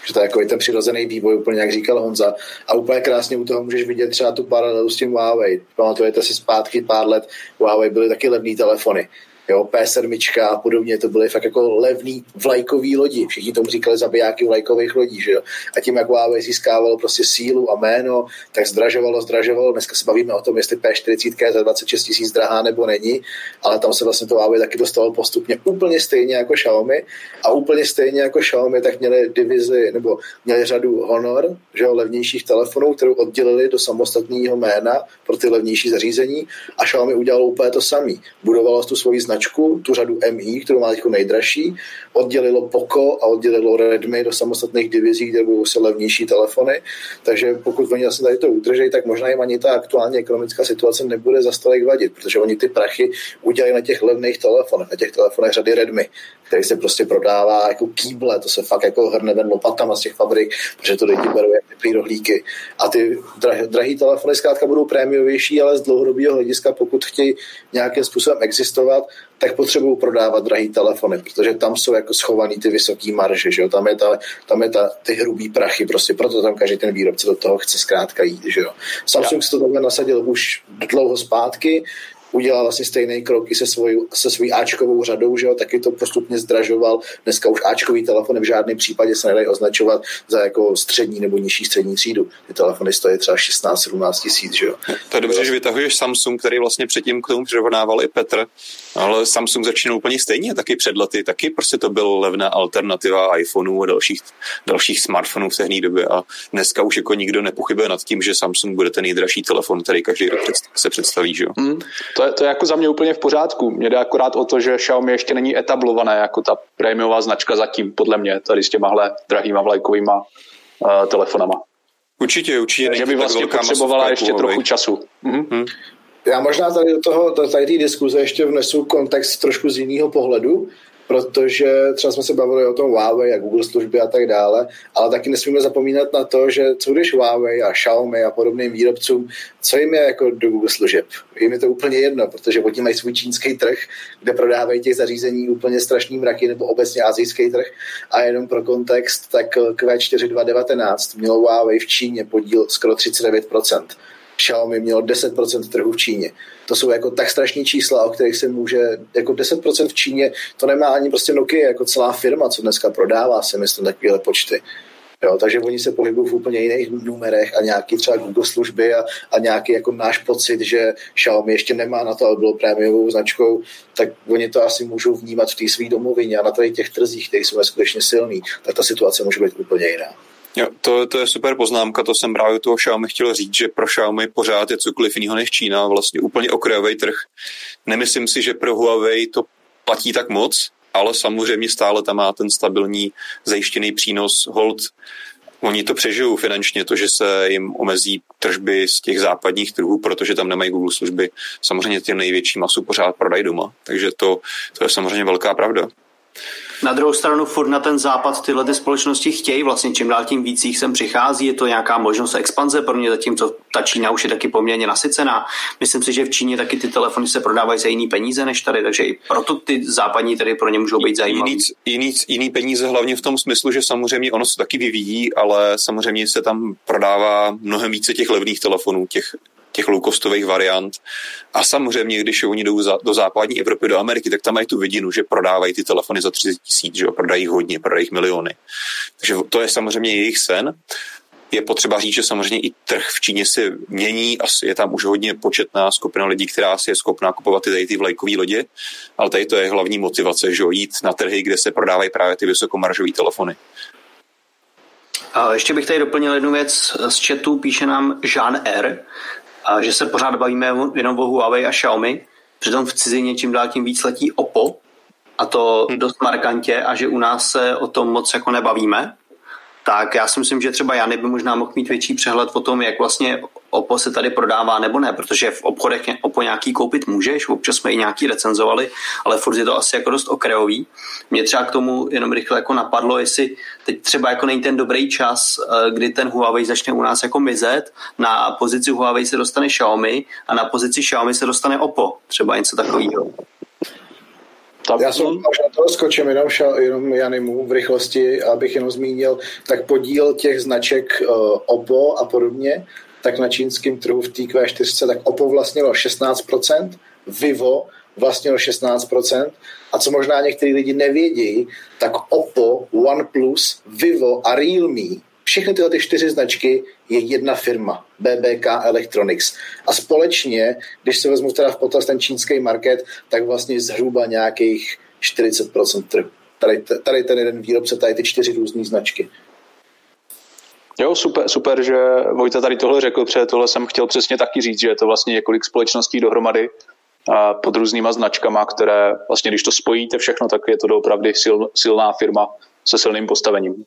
Že to je jako ten přirozený vývoj, úplně jak říkal Honza. A úplně krásně u toho můžeš vidět třeba tu paralelu s tím Huawei. Pamatujete si zpátky pár let, Huawei byly taky levné telefony jo, P7 a podobně, to byly fakt jako levný vlajkový lodi. Všichni tomu říkali zabijáky vlajkových lodí, že jo. A tím, jak Huawei získávalo prostě sílu a jméno, tak zdražovalo, zdražovalo. Dneska se bavíme o tom, jestli P40 je za 26 tisíc drahá nebo není, ale tam se vlastně to Huawei taky dostalo postupně úplně stejně jako Xiaomi a úplně stejně jako Xiaomi, tak měli divizi nebo měli řadu Honor, že jo, levnějších telefonů, kterou oddělili do samostatného jména pro ty levnější zařízení a Xiaomi udělalo úplně to samý. Budovalo tu svoji značku značku, tu řadu MI, kterou má teď nejdražší, oddělilo Poco a oddělilo Redmi do samostatných divizí, kde budou se levnější telefony. Takže pokud oni vlastně tady to udrží, tak možná jim ani ta aktuální ekonomická situace nebude za stolik vadit, protože oni ty prachy udělají na těch levných telefonech, na těch telefonech řady Redmi, který se prostě prodává jako kýble, to se fakt jako hrne ven lopatama z těch fabrik, protože to lidi berou jako ty rohlíky. A ty drahé telefony zkrátka budou prémiovější, ale z dlouhodobého hlediska, pokud chtějí nějakým způsobem existovat, tak potřebují prodávat drahý telefony, protože tam jsou jako schovaný ty vysoký marže, že jo? Tam je, ta, tam je ta, ty hrubý prachy, prostě proto tam každý ten výrobce do toho chce zkrátka jít, že jo? Samsung ja. to takhle nasadil už dlouho zpátky, udělal vlastně stejný kroky se, svojí, se svojí Ačkovou řadou, že jo, taky to postupně zdražoval. Dneska už Ačkový telefony v žádném případě se nedají označovat za jako střední nebo nižší střední třídu. Ty telefony stojí třeba 16-17 tisíc, že jo. To je dobře, že vytahuješ Samsung, který vlastně předtím k tomu přirovnával i Petr, ale Samsung začínal úplně stejně, taky před lety, taky prostě to byl levná alternativa iPhoneů a dalších, dalších smartphonů v té době a dneska už jako nikdo nepochybuje nad tím, že Samsung bude ten nejdražší telefon, který každý rok se představí, že jo. Mm, to, je, to je jako za mě úplně v pořádku. Mě jde akorát o to, že Xiaomi ještě není etablované jako ta prémiová značka zatím, podle mě, tady s těmahle drahýma vlajkovýma uh, telefonama. Určitě, určitě. Že by vlastně potřebovala ještě trochu času. Mm-hmm. Hmm. Já možná tady do toho, tady té diskuze ještě vnesu kontext trošku z jiného pohledu, protože třeba jsme se bavili o tom Huawei a Google služby a tak dále, ale taky nesmíme zapomínat na to, že co když Huawei a Xiaomi a podobným výrobcům, co jim je jako do Google služeb? Jim je to úplně jedno, protože oni mají svůj čínský trh, kde prodávají těch zařízení úplně strašný mraky, nebo obecně azijský trh. A jenom pro kontext, tak Q4 2019 mělo Huawei v Číně podíl skoro 39%. Xiaomi mělo 10% trhu v Číně. To jsou jako tak strašní čísla, o kterých se může, jako 10% v Číně, to nemá ani prostě Nokia jako celá firma, co dneska prodává, si myslím, takovéhle počty. Jo, takže oni se pohybují v úplně jiných numerech a nějaký třeba Google služby a, a nějaký jako náš pocit, že Xiaomi ještě nemá na to, aby bylo prémiovou značkou, tak oni to asi můžou vnímat v té své domovině a na tady těch trzích, které jsou skutečně silný, tak ta situace může být úplně jiná. Jo, to, to je super poznámka, to jsem právě toho Xiaomi chtěl říct, že pro Xiaomi pořád je cokoliv jiného než Čína, vlastně úplně okrajový trh. Nemyslím si, že pro Huawei to platí tak moc, ale samozřejmě stále tam má ten stabilní zajištěný přínos hold. Oni to přežijou finančně, to, že se jim omezí tržby z těch západních trhů, protože tam nemají Google služby. Samozřejmě ty největší masu pořád prodají doma, takže to, to je samozřejmě velká pravda. Na druhou stranu furt na ten západ tyhle ty společnosti chtějí, vlastně čím dál tím víc jich sem přichází, je to nějaká možnost expanze pro mě, zatímco ta Čína už je taky poměrně nasycená. Myslím si, že v Číně taky ty telefony se prodávají za jiný peníze než tady, takže i proto ty západní tedy pro ně můžou být zajímavé. Jiný, jiný, jiný peníze hlavně v tom smyslu, že samozřejmě ono se taky vyvíjí, ale samozřejmě se tam prodává mnohem více těch levných telefonů, těch těch low-costových variant. A samozřejmě, když oni jdou za, do západní Evropy, do Ameriky, tak tam mají tu vidinu, že prodávají ty telefony za 30 tisíc, že jo, prodají hodně, prodají miliony. Takže to je samozřejmě jejich sen. Je potřeba říct, že samozřejmě i trh v Číně se mění a je tam už hodně početná skupina lidí, která si je schopná kupovat ty, ty vlajkové lodě, ale tady to je hlavní motivace, že jo, jít na trhy, kde se prodávají právě ty vysokomaržové telefony. A ještě bych tady doplnil jednu věc z chatu, píše nám Jean R a že se pořád bavíme jenom o Huawei a Xiaomi, přitom v cizině čím dál tím víc letí Oppo, a to hmm. dost markantě, a že u nás se o tom moc jako nebavíme tak já si myslím, že třeba Jany by možná mohl mít větší přehled o tom, jak vlastně Oppo se tady prodává nebo ne, protože v obchodech Oppo nějaký koupit můžeš, občas jsme i nějaký recenzovali, ale furt je to asi jako dost okrajový. Mě třeba k tomu jenom rychle jako napadlo, jestli teď třeba jako není ten dobrý čas, eh, kdy ten Huawei začne u nás jako mizet, na pozici Huawei se dostane Xiaomi a na pozici Xiaomi se dostane Oppo, třeba něco takového. Tam... Já jsem možná toho skočím jenom, šel, jenom Janimu v rychlosti, abych jenom zmínil, tak podíl těch značek uh, Oppo a podobně, tak na čínském trhu v té Q4, tak Oppo vlastnilo 16%, Vivo vlastnilo 16%, a co možná některý lidi nevědí, tak Oppo, OnePlus, Vivo a Realme všechny tyhle ty čtyři značky je jedna firma, BBK Electronics. A společně, když se vezmu teda v potaz ten čínský market, tak vlastně zhruba nějakých 40% trhu. Tady, tady ten jeden výrobce, tady ty čtyři různé značky. Jo, super, super, že Vojta tady tohle řekl, protože tohle jsem chtěl přesně taky říct, že je to vlastně několik společností dohromady a pod různýma značkama, které vlastně, když to spojíte všechno, tak je to doopravdy sil, silná firma se silným postavením.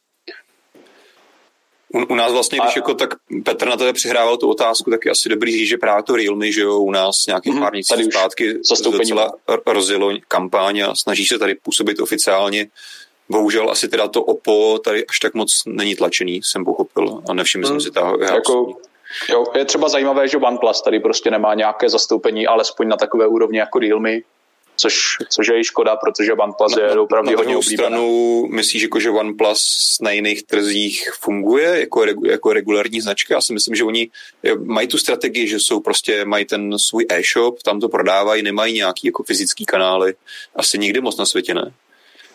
U, u nás vlastně, když a... jako tak Petr na tebe přihrával tu otázku, tak je asi dobrý říct, že právě to Realme, že jo, u nás nějakých mm-hmm. pár měsíců zpátky docela rozjelo kampaň a snaží se tady působit oficiálně. Bohužel asi teda to OPPO tady až tak moc není tlačený, jsem pochopil a nevšiml jsem mm. si toho. Jako, jo, je třeba zajímavé, že OnePlus tady prostě nemá nějaké zastoupení, alespoň na takové úrovni jako Realme, což, což je i škoda, protože OnePlus je opravdu na hodně oblíbená. stranu myslíš, jako, že OnePlus na jiných trzích funguje jako, jako regulární značka? Já si myslím, že oni mají tu strategii, že jsou prostě, mají ten svůj e-shop, tam to prodávají, nemají nějaký jako fyzický kanály. Asi nikdy moc na světě ne.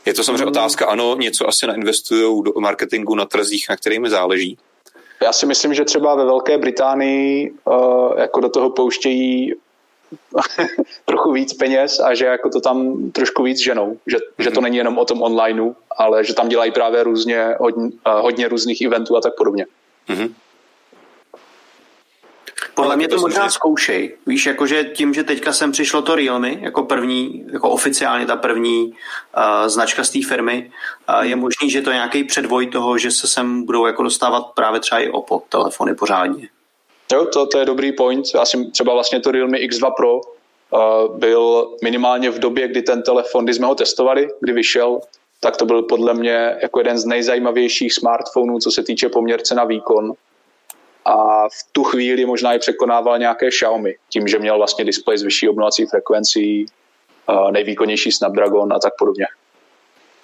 Je to samozřejmě otázka, ano, něco asi nainvestují do marketingu na trzích, na kterými záleží. Já si myslím, že třeba ve Velké Británii uh, jako do toho pouštějí trochu víc peněz a že jako to tam trošku víc ženou, že, mm-hmm. že to mhm. není jenom o tom onlineu, ale že tam dělají právě různě, hodně, uh, hodně různých eventů a tak podobně. Mm-hmm. Podle mě to možná zkoušej. Víš, jakože tím, že teďka sem přišlo to Realme, jako první, jako oficiálně ta první uh, značka z té firmy, uh, je možný, že to je nějaký předvoj toho, že se sem budou jako dostávat právě třeba i Oppo telefony pořádně. Jo, to, to je dobrý point. Já si třeba vlastně to Realme X2 Pro uh, byl minimálně v době, kdy ten telefon, kdy jsme ho testovali, kdy vyšel, tak to byl podle mě jako jeden z nejzajímavějších smartphonů, co se týče poměrce na výkon a v tu chvíli možná i překonával nějaké Xiaomi, tím, že měl vlastně displej s vyšší obnovací frekvencí, nejvýkonnější Snapdragon a tak podobně.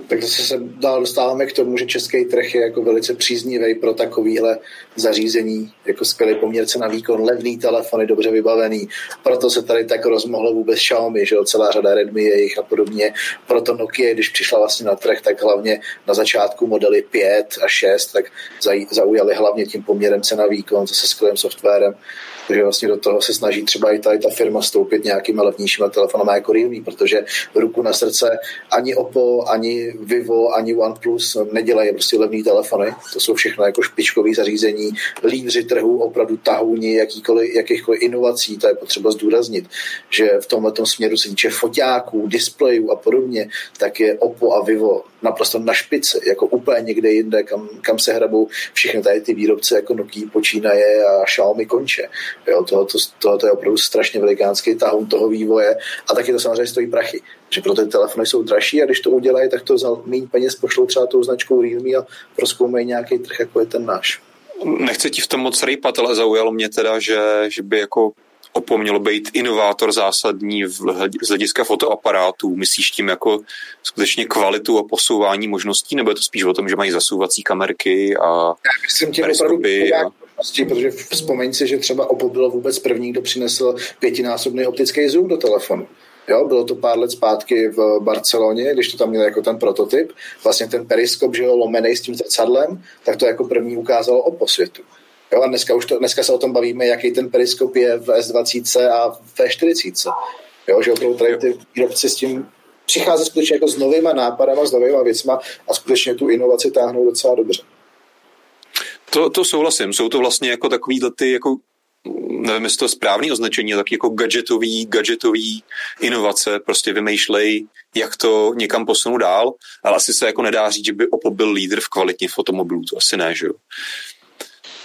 Tak zase se dál dostáváme k tomu, že český trh je jako velice příznivý pro takovýhle zařízení, jako skvělý poměrce na výkon, levný telefony, dobře vybavený. Proto se tady tak rozmohlo vůbec Xiaomi, že jo, celá řada Redmi je jich a podobně. Proto Nokia, když přišla vlastně na trh, tak hlavně na začátku modely 5 a 6, tak zaujali hlavně tím poměrem cena výkon, zase skvělým softwarem. Takže vlastně do toho se snaží třeba i tady ta firma stoupit nějakýma levnějšíma telefonama jako Realme, protože ruku na srdce ani Oppo, ani Vivo, ani OnePlus nedělají prostě levný telefony. To jsou všechno jako špičkové zařízení, lídři trhu, opravdu tahouni jakýkoliv, jakýchkoliv inovací. To je potřeba zdůraznit, že v tomhle směru se týče foťáků, displejů a podobně, tak je Oppo a Vivo naprosto na špici, jako úplně někde jinde, kam, kam se hrabou všechny tady ty výrobce jako Nokia počínaje a Xiaomi konče. Jo, tohle, to, to je opravdu strašně velikánský tahun toho vývoje a taky to samozřejmě stojí prachy. Že proto ty telefony jsou dražší a když to udělají, tak to za méně peněz pošlou třeba tou značkou Realme a proskoumají nějaký trh, jako je ten náš. Nechci ti v tom moc rejpat, ale zaujalo mě teda, že, že by jako Oppo mělo být inovátor zásadní v z hlediska fotoaparátů. Myslíš tím jako skutečně kvalitu a posouvání možností, nebo je to spíš o tom, že mají zasouvací kamerky a Já tím opravdu a... protože vzpomeň si, že třeba Oppo bylo vůbec první, kdo přinesl pětinásobný optický zoom do telefonu. Jo, bylo to pár let zpátky v Barceloně, když to tam měl jako ten prototyp. Vlastně ten periskop, že jo, lomenej s tím zrcadlem, tak to jako první ukázalo Oppo světu. Jo, a dneska, už to, dneska se o tom bavíme, jaký ten periskop je v S20 a v V40. Jo, že opravdu tady ty výrobci s tím přichází skutečně jako s novýma nápadama, s novýma věcma a skutečně tu inovaci táhnou docela dobře. To, to souhlasím. Jsou to vlastně jako takový ty jako nevím, jestli to správný označení, tak jako gadgetový, gadgetový inovace, prostě vymýšlej, jak to někam posunu dál, ale asi se jako nedá říct, že by Oppo byl lídr v kvalitě fotomobilů, to asi ne, že jo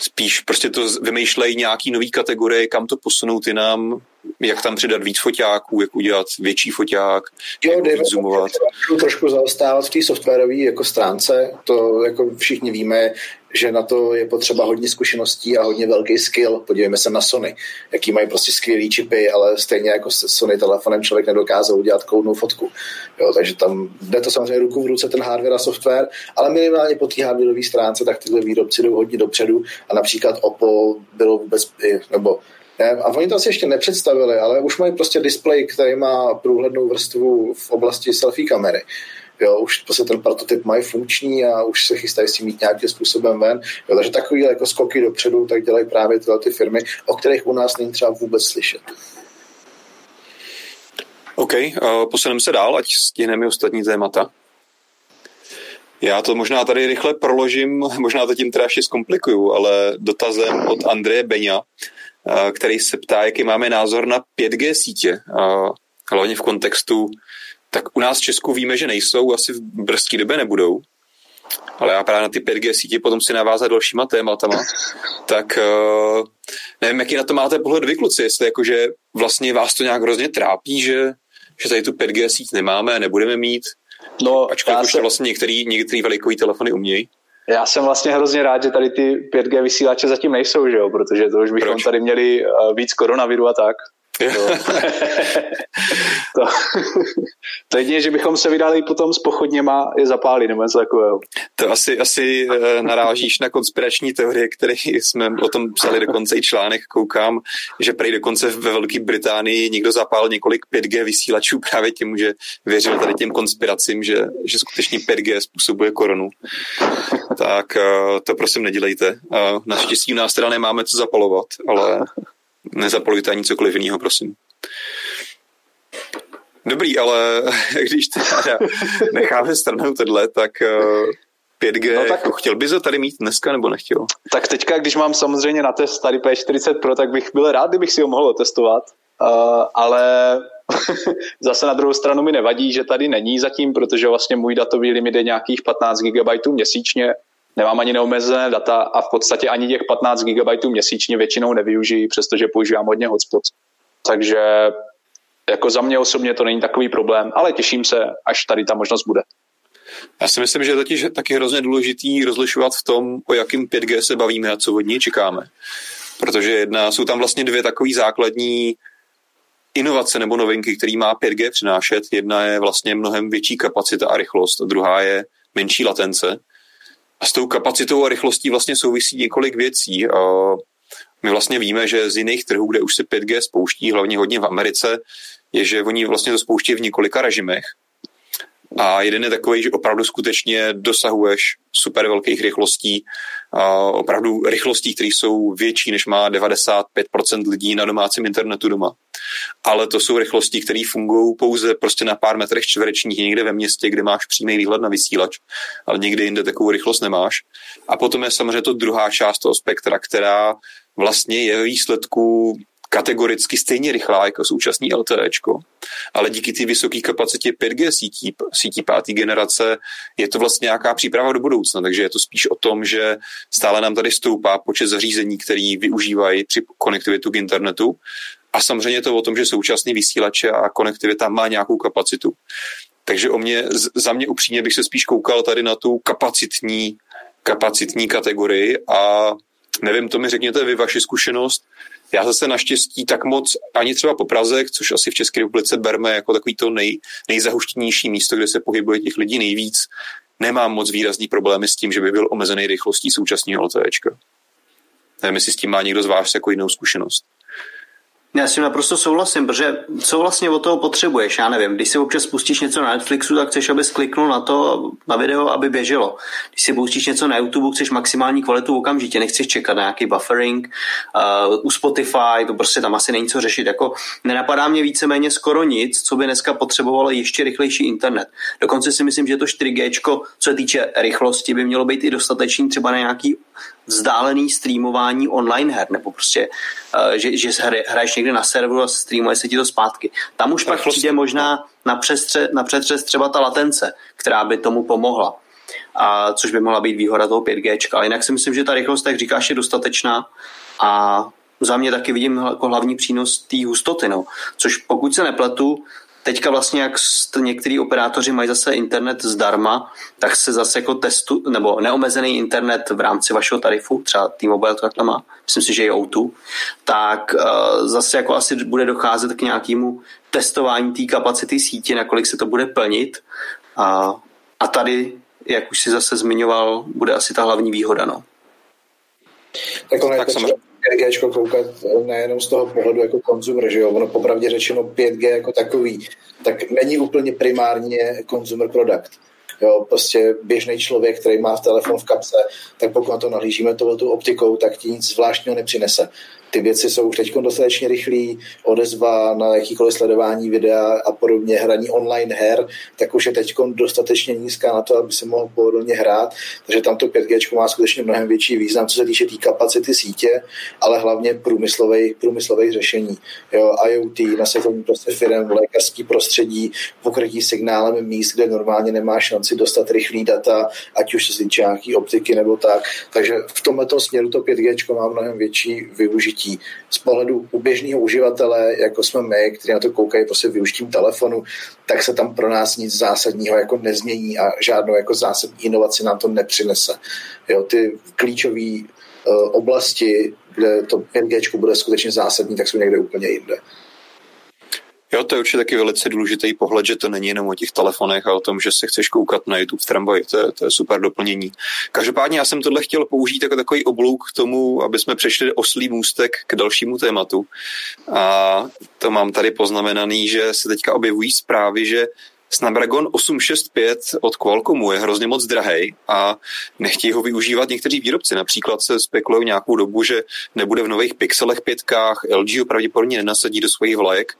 spíš prostě to vymýšlejí nějaký nový kategorie, kam to posunout jinam, jak tam přidat víc foťáků, jak udělat větší foťák, jo, jak zoomovat. trošku zaostávat v té softwarové jako stránce, to jako všichni víme, že na to je potřeba hodně zkušeností a hodně velký skill. Podívejme se na Sony, jaký mají prostě skvělý čipy, ale stejně jako s Sony telefonem člověk nedokázal udělat koudnou fotku. Jo, takže tam jde to samozřejmě ruku v ruce ten hardware a software, ale minimálně po té hardwareové stránce tak tyhle výrobci jdou hodně dopředu a například Oppo bylo vůbec, nebo ne, a oni to asi ještě nepředstavili, ale už mají prostě displej, který má průhlednou vrstvu v oblasti selfie kamery. Jo, už prostě ten prototyp mají funkční a už se chystají s tím mít nějakým způsobem ven. Jo, takže takový jako skoky dopředu tak dělají právě tyhle ty firmy, o kterých u nás není třeba vůbec slyšet. OK, uh, posuneme se dál, ať stihneme ostatní témata. Já to možná tady rychle proložím, možná to tím teda ještě zkomplikuju, ale dotazem od Andreje Beňa, uh, který se ptá, jaký máme názor na 5G sítě, uh, hlavně v kontextu tak u nás v Česku víme, že nejsou, asi v brzké době nebudou. Ale já právě na ty 5G sítě potom si navázat dalšíma tématama. Tak uh, nevím, jaký na to máte pohled vy, kluci, jestli jakože vlastně vás to nějak hrozně trápí, že, že tady tu 5G síť nemáme a nebudeme mít, no, ačkoliv už se... vlastně některý, některý velikový telefony umějí. Já jsem vlastně hrozně rád, že tady ty 5G vysílače zatím nejsou, že jo? protože to už bychom Proč? tady měli eh, víc koronaviru a tak. To, to, to jedině, že bychom se vydali potom s pochodněma je zapálit nebo něco takového. To asi, asi eh, narážíš na konspirační teorie, které jsme o tom psali dokonce i článek, koukám, že prej dokonce ve Velké Británii někdo zapál několik 5G vysílačů právě tím, že věřil tady těm konspiracím, že, že skutečně 5G způsobuje koronu. Tak eh, to prosím nedělejte. Naštěstí u nás teda nemáme co zapalovat, ale nezapolujte ani cokoliv jiného, prosím. Dobrý, ale když teda necháme stranou tohle, tak 5G, no tak, jako chtěl bys ho tady mít dneska nebo nechtěl? Tak teďka, když mám samozřejmě na test tady P40 Pro, tak bych byl rád, kdybych si ho mohl testovat, uh, ale zase na druhou stranu mi nevadí, že tady není zatím, protože vlastně můj datový limit je nějakých 15 GB měsíčně, nemám ani neomezené data a v podstatě ani těch 15 GB měsíčně většinou nevyužiji, přestože používám hodně hotspots. Takže jako za mě osobně to není takový problém, ale těším se, až tady ta možnost bude. Já si myslím, že je taky hrozně důležitý rozlišovat v tom, o jakým 5G se bavíme a co od něj čekáme. Protože jedna, jsou tam vlastně dvě takové základní inovace nebo novinky, který má 5G přinášet. Jedna je vlastně mnohem větší kapacita a rychlost, a druhá je menší latence. A s tou kapacitou a rychlostí vlastně souvisí několik věcí. My vlastně víme, že z jiných trhů, kde už se 5G spouští, hlavně hodně v Americe, je, že oni vlastně to spouští v několika režimech. A jeden je takový, že opravdu skutečně dosahuješ super velkých rychlostí, opravdu rychlostí, které jsou větší, než má 95% lidí na domácím internetu doma. Ale to jsou rychlosti, které fungují pouze prostě na pár metrech čtverečních někde ve městě, kde máš přímý výhled na vysílač, ale někde jinde takovou rychlost nemáš. A potom je samozřejmě to druhá část toho spektra, která vlastně je výsledku kategoricky stejně rychlá jako současný LTE, ale díky té vysoké kapacitě 5G sítí, sítí páté generace je to vlastně nějaká příprava do budoucna, takže je to spíš o tom, že stále nám tady stoupá počet zařízení, který využívají při konektivitu k internetu a samozřejmě je to o tom, že současný vysílače a konektivita má nějakou kapacitu. Takže o mě, za mě upřímně bych se spíš koukal tady na tu kapacitní, kapacitní kategorii a nevím, to mi řekněte vy vaši zkušenost, já zase naštěstí tak moc ani třeba po Praze, což asi v České republice berme jako takový to nej, nejzahuštěnější místo, kde se pohybuje těch lidí nejvíc, nemám moc výrazný problémy s tím, že by byl omezený rychlostí současného LTEčka. Nevím, jestli s tím má někdo z vás jako jinou zkušenost. Já si naprosto souhlasím, protože co vlastně od toho potřebuješ, já nevím, když si občas pustíš něco na Netflixu, tak chceš, aby skliknul na to, na video, aby běželo. Když si pustíš něco na YouTube, chceš maximální kvalitu okamžitě, nechceš čekat na nějaký buffering. Uh, u Spotify to prostě tam asi není co řešit. Jako nenapadá mě víceméně skoro nic, co by dneska potřebovalo ještě rychlejší internet. Dokonce si myslím, že to 4G, co se týče rychlosti, by mělo být i dostatečný třeba na nějaký vzdálený streamování online her, nebo prostě, uh, že, že hraješ někde na serveru a streamuje se ti to zpátky. Tam už pak přijde možná na, přestře, na přetřes třeba ta latence, která by tomu pomohla. A, což by mohla být výhoda toho 5G. Ale jinak si myslím, že ta rychlost, jak říkáš, je dostatečná a za mě taky vidím jako hlavní přínos té hustoty. No. Což pokud se nepletu, Teďka vlastně, jak některý operátoři mají zase internet zdarma, tak se zase jako testu, nebo neomezený internet v rámci vašeho tarifu, třeba T-Mobile to takhle má, myslím si, že je O2, tak uh, zase jako asi bude docházet k nějakému testování té kapacity sítě, nakolik se to bude plnit. A, a tady, jak už si zase zmiňoval, bude asi ta hlavní výhoda. No. Tak, tak samozřejmě 5G koukat nejenom z toho pohledu jako konzumer, že jo, ono popravdě řečeno 5G jako takový, tak není úplně primárně consumer product. Jo, prostě běžný člověk, který má telefon v kapse, tak pokud na to nahlížíme tohletou optikou, tak ti nic zvláštního nepřinese ty věci jsou už teď dostatečně rychlý, odezva na jakýkoliv sledování videa a podobně, hraní online her, tak už je teď dostatečně nízká na to, aby se mohl pohodlně hrát, takže tam to 5G má skutečně mnohem větší význam, co se týče té tý kapacity sítě, ale hlavně průmyslových, průmyslových řešení. Jo, IoT, nasazení prostě firm, lékařský prostředí, pokrytí signálem míst, kde normálně nemá šanci dostat rychlý data, ať už se týče nějaký optiky nebo tak. Takže v tomto směru to 5G má mnohem větší využití využití. Z pohledu u běžného uživatele, jako jsme my, kteří na to koukají prostě využitím telefonu, tak se tam pro nás nic zásadního jako nezmění a žádnou jako zásadní inovaci nám to nepřinese. Jo, ty klíčové uh, oblasti, kde to 5G bude skutečně zásadní, tak jsou někde úplně jinde. Jo, to je určitě taky velice důležitý pohled, že to není jenom o těch telefonech a o tom, že se chceš koukat na YouTube v tramvaji. To je, to je super doplnění. Každopádně já jsem tohle chtěl použít jako takový oblouk k tomu, aby jsme přešli oslý můstek k dalšímu tématu. A to mám tady poznamenaný, že se teďka objevují zprávy, že Snapdragon 865 od Qualcommu je hrozně moc drahý a nechtějí ho využívat někteří výrobci. Například se spekulují nějakou dobu, že nebude v nových pixelech pětkách, LG ho pravděpodobně nenasadí do svých vlajek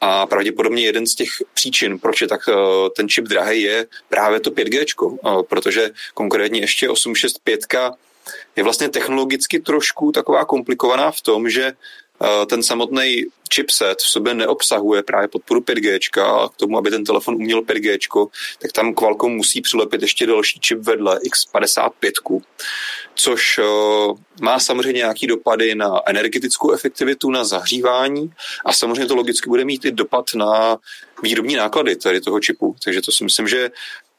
a pravděpodobně jeden z těch příčin, proč je tak eh, ten čip drahý, je právě to 5G, eh, protože konkrétně ještě 865 je vlastně technologicky trošku taková komplikovaná v tom, že ten samotný chipset v sobě neobsahuje právě podporu 5G a k tomu, aby ten telefon uměl 5G, tak tam Qualcomm musí přilepit ještě další čip vedle X55, což eh, má samozřejmě nějaký dopady na energetickou efektivitu, na zahřívání a samozřejmě to logicky bude mít i dopad na výrobní náklady tady toho čipu. Takže to si myslím, že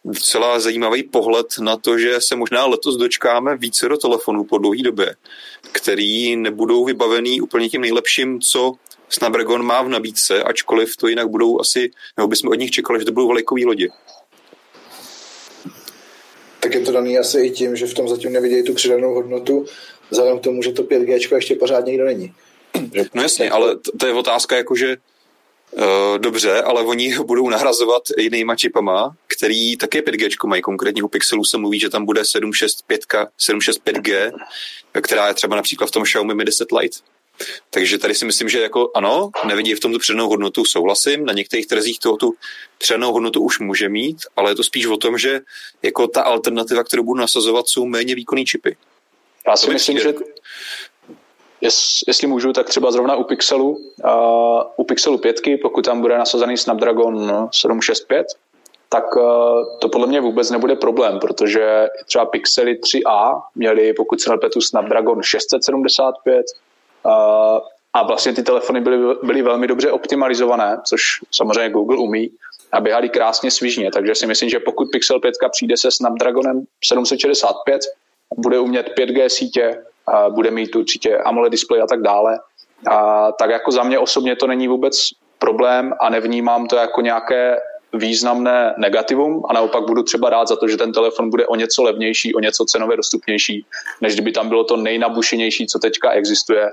docela zajímavý pohled na to, že se možná letos dočkáme více do telefonů po dlouhé době, který nebudou vybavený úplně tím nejlepším, co Snapdragon má v nabídce, ačkoliv to jinak budou asi, nebo bychom od nich čekali, že to budou velikové lodi. Tak je to daný asi i tím, že v tom zatím nevidějí tu přidanou hodnotu, vzhledem k tomu, že to 5G ještě pořád nikdo není. No jasně, ale to je otázka jako, že Uh, dobře, ale oni budou nahrazovat jinýma čipama, který také 5G mají. Konkrétně u Pixelu se mluví, že tam bude 765, 765G, která je třeba například v tom Xiaomi Mi 10 Lite. Takže tady si myslím, že jako ano, nevidí v tom tu přednou hodnotu, souhlasím, na některých trzích toho tu přednou hodnotu už může mít, ale je to spíš o tom, že jako ta alternativa, kterou budu nasazovat, jsou méně výkonný čipy. Já si myslím, že jestli můžu, tak třeba zrovna u Pixelu, uh, u Pixelu 5, pokud tam bude nasazený Snapdragon 765, tak uh, to podle mě vůbec nebude problém, protože třeba Pixely 3a měli, pokud se nepletu, Snapdragon 675 uh, a vlastně ty telefony byly, byly velmi dobře optimalizované, což samozřejmě Google umí a běhali krásně svižně, takže si myslím, že pokud Pixel 5 přijde se Snapdragonem 765, bude umět 5G sítě, bude mít určitě AMOLED display a tak dále. A tak jako za mě osobně to není vůbec problém a nevnímám to jako nějaké významné negativum a naopak budu třeba rád za to, že ten telefon bude o něco levnější, o něco cenově dostupnější, než kdyby tam bylo to nejnabušenější, co teďka existuje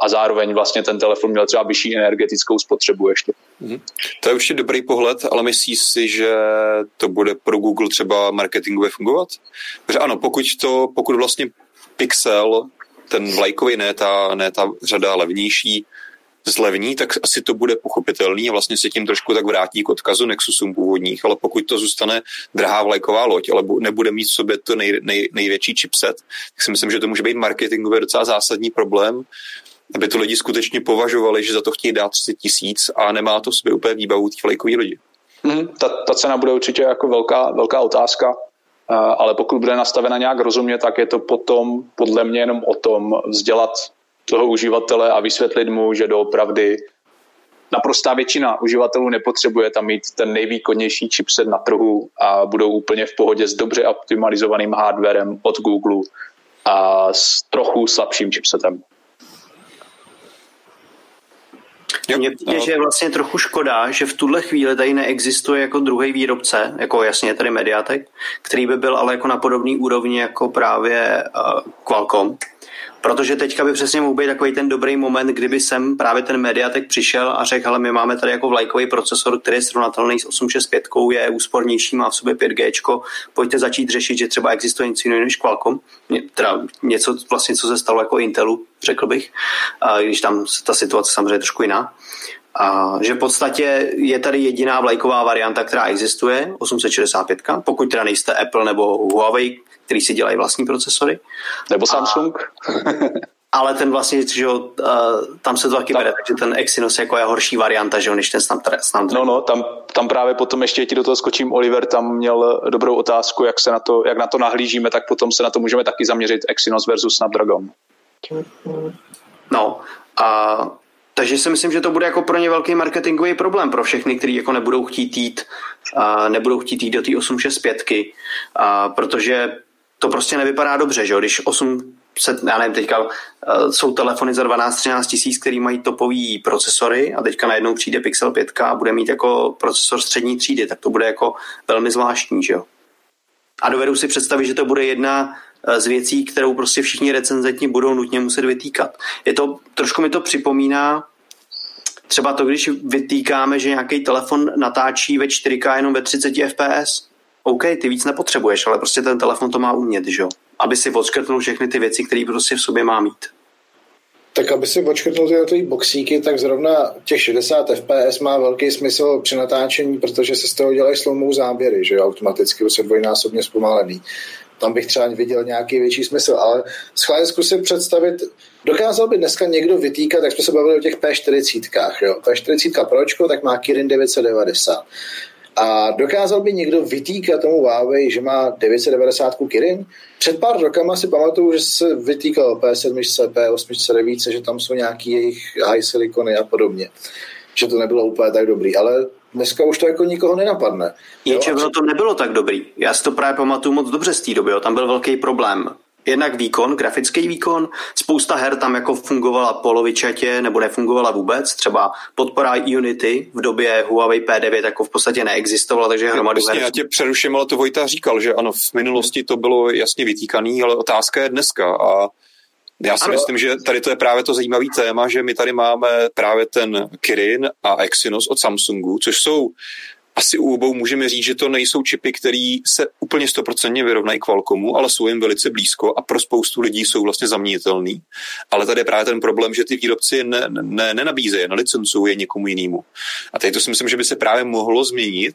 a, zároveň vlastně ten telefon měl třeba vyšší energetickou spotřebu ještě. Mm-hmm. To je určitě dobrý pohled, ale myslíš si, že to bude pro Google třeba marketingově fungovat? Protože ano, pokud, to, pokud vlastně Pixel, ten vlajkový, ne ta, ne ta řada levnější, zlevní, tak asi to bude pochopitelný a vlastně se tím trošku tak vrátí k odkazu Nexusům původních, ale pokud to zůstane drahá vlajková loď, ale nebude mít v sobě to nej, nej, největší chipset, tak si myslím, že to může být marketingově docela zásadní problém, aby to lidi skutečně považovali, že za to chtějí dát 30 tisíc a nemá to v sobě úplně výbavu té vlajkové lodi. Hmm, ta, ta cena bude určitě jako velká, velká otázka ale pokud bude nastavena nějak rozumně, tak je to potom podle mě jenom o tom vzdělat toho uživatele a vysvětlit mu, že doopravdy naprostá většina uživatelů nepotřebuje tam mít ten nejvýkonnější chipset na trhu a budou úplně v pohodě s dobře optimalizovaným hardwarem od Google a s trochu slabším chipsetem. Mně přijde, že je vlastně trochu škoda, že v tuhle chvíli tady neexistuje jako druhý výrobce, jako jasně tady Mediatek, který by byl ale jako na podobný úrovni jako právě uh, Qualcomm, Protože teďka by přesně mohl být takový ten dobrý moment, kdyby sem právě ten Mediatek přišel a řekl, ale my máme tady jako vlajkový procesor, který je srovnatelný s 865, je úspornější, má v sobě 5G, pojďte začít řešit, že třeba existuje něco jiného než Qualcomm, teda něco vlastně, co se stalo jako Intelu, řekl bych, když tam ta situace samozřejmě trošku jiná. A že v podstatě je tady jediná vlajková varianta, která existuje, 865, pokud teda nejste Apple nebo Huawei, který si dělají vlastní procesory. Nebo Samsung. A, ale ten vlastně, že jo, tam se to taky bere, takže ten Exynos jako je horší varianta, že jo, než ten Snapdragon. No, no, tam, tam právě potom ještě ti do toho skočím, Oliver tam měl dobrou otázku, jak se na to, jak na to nahlížíme, tak potom se na to můžeme taky zaměřit Exynos versus Snapdragon. No, a takže si myslím, že to bude jako pro ně velký marketingový problém pro všechny, kteří jako nebudou chtít jít, a nebudou chtít jít do té 865, a protože to prostě nevypadá dobře, že jo? Když 8 se, já nevím, teďka uh, jsou telefony za 12-13 tisíc, který mají topový procesory a teďka najednou přijde Pixel 5 a bude mít jako procesor střední třídy, tak to bude jako velmi zvláštní, že jo. A dovedu si představit, že to bude jedna eh, z věcí, kterou prostě všichni recenzenti budou nutně muset vytýkat. Je to, trošku mi to připomíná třeba to, když vytýkáme, že nějaký telefon natáčí ve 4K jenom ve 30 fps. OK, ty víc nepotřebuješ, ale prostě ten telefon to má umět, že jo? Aby si odškrtnul všechny ty věci, které prostě v sobě má mít. Tak aby si odškrtnul ty jednotlivé boxíky, tak zrovna těch 60 fps má velký smysl při natáčení, protože se z toho dělají sloumou záběry, že jo, automaticky, se dvojnásobně zpomalený. Tam bych třeba viděl nějaký větší smysl, ale schválně zkusím představit, dokázal by dneska někdo vytýkat, jak jsme se bavili o těch P40, jo. P40 Pročko, tak má Kirin 990. A dokázal by někdo vytýkat tomu Huawei, že má 990 Kirin? Před pár rokama si pamatuju, že se vytýkal P7, P8 více, že tam jsou nějaký jejich high silicony a podobně. Že to nebylo úplně tak dobrý, ale dneska už to jako nikoho nenapadne. Jenže to nebylo tak dobrý. Já si to právě pamatuju moc dobře z té doby. Jo. Tam byl velký problém jednak výkon, grafický výkon, spousta her tam jako fungovala polovičatě nebo nefungovala vůbec, třeba podpora Unity v době Huawei P9 jako v podstatě neexistovala, takže hromadu her... Já tě přeruším, ale to Vojta říkal, že ano, v minulosti to bylo jasně vytýkaný, ale otázka je dneska. A já si ano. myslím, že tady to je právě to zajímavý téma, že my tady máme právě ten Kirin a Exynos od Samsungu, což jsou asi u obou můžeme říct, že to nejsou čipy, které se úplně stoprocentně vyrovnají Qualcommu, ale jsou jim velice blízko a pro spoustu lidí jsou vlastně zaměnitelný. Ale tady je právě ten problém, že ty výrobci ne, ne, nenabízejí, nelicencují je někomu jinému. A tady to si myslím, že by se právě mohlo změnit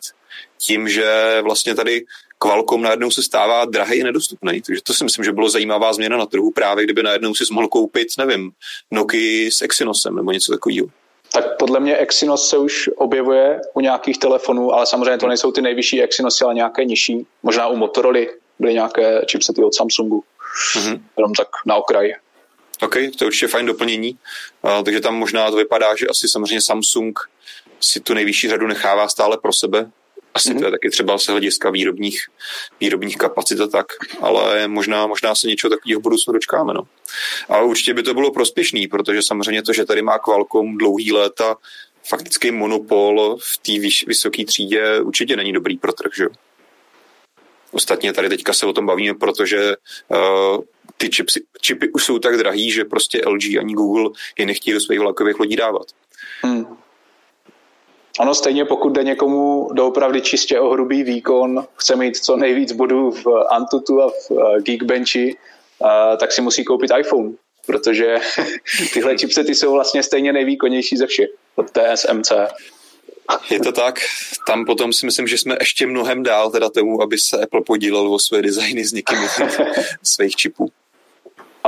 tím, že vlastně tady Qualcomm najednou se stává drahý a nedostupný. Takže to si myslím, že bylo zajímavá změna na trhu právě, kdyby najednou si mohl koupit, nevím, Nokia s Exynosem nebo něco takového. Tak podle mě Exynos se už objevuje u nějakých telefonů, ale samozřejmě to nejsou ty nejvyšší Exynosy, ale nějaké nižší. Možná u Motorola byly nějaké chipsety od Samsungu. Mm-hmm. Jenom tak na okraji. OK, to je určitě fajn doplnění. Uh, takže tam možná to vypadá, že asi samozřejmě Samsung si tu nejvyšší řadu nechává stále pro sebe, asi to je taky třeba z hlediska výrobních, výrobních kapacit a tak, ale možná, možná se něčeho takového v budoucnu dočkáme. No. A určitě by to bylo prospěšný, protože samozřejmě to, že tady má Qualcomm dlouhý léta faktický monopol v té vysoké třídě určitě není dobrý pro trh, že? Ostatně tady teďka se o tom bavíme, protože uh, ty čipy, čipy už jsou tak drahý, že prostě LG ani Google je nechtějí do svých vlakových lodí dávat. Hmm. Ono stejně, pokud jde někomu doopravdy čistě o hrubý výkon, chce mít co nejvíc bodů v Antutu a v eh, Geekbenchi, eh, tak si musí koupit iPhone, protože tyhle chipsety jsou vlastně stejně nejvýkonnější ze všech od TSMC. Je to tak. Tam potom si myslím, že jsme ještě mnohem dál teda tomu, aby se Apple podílel o své designy s někým svých čipů.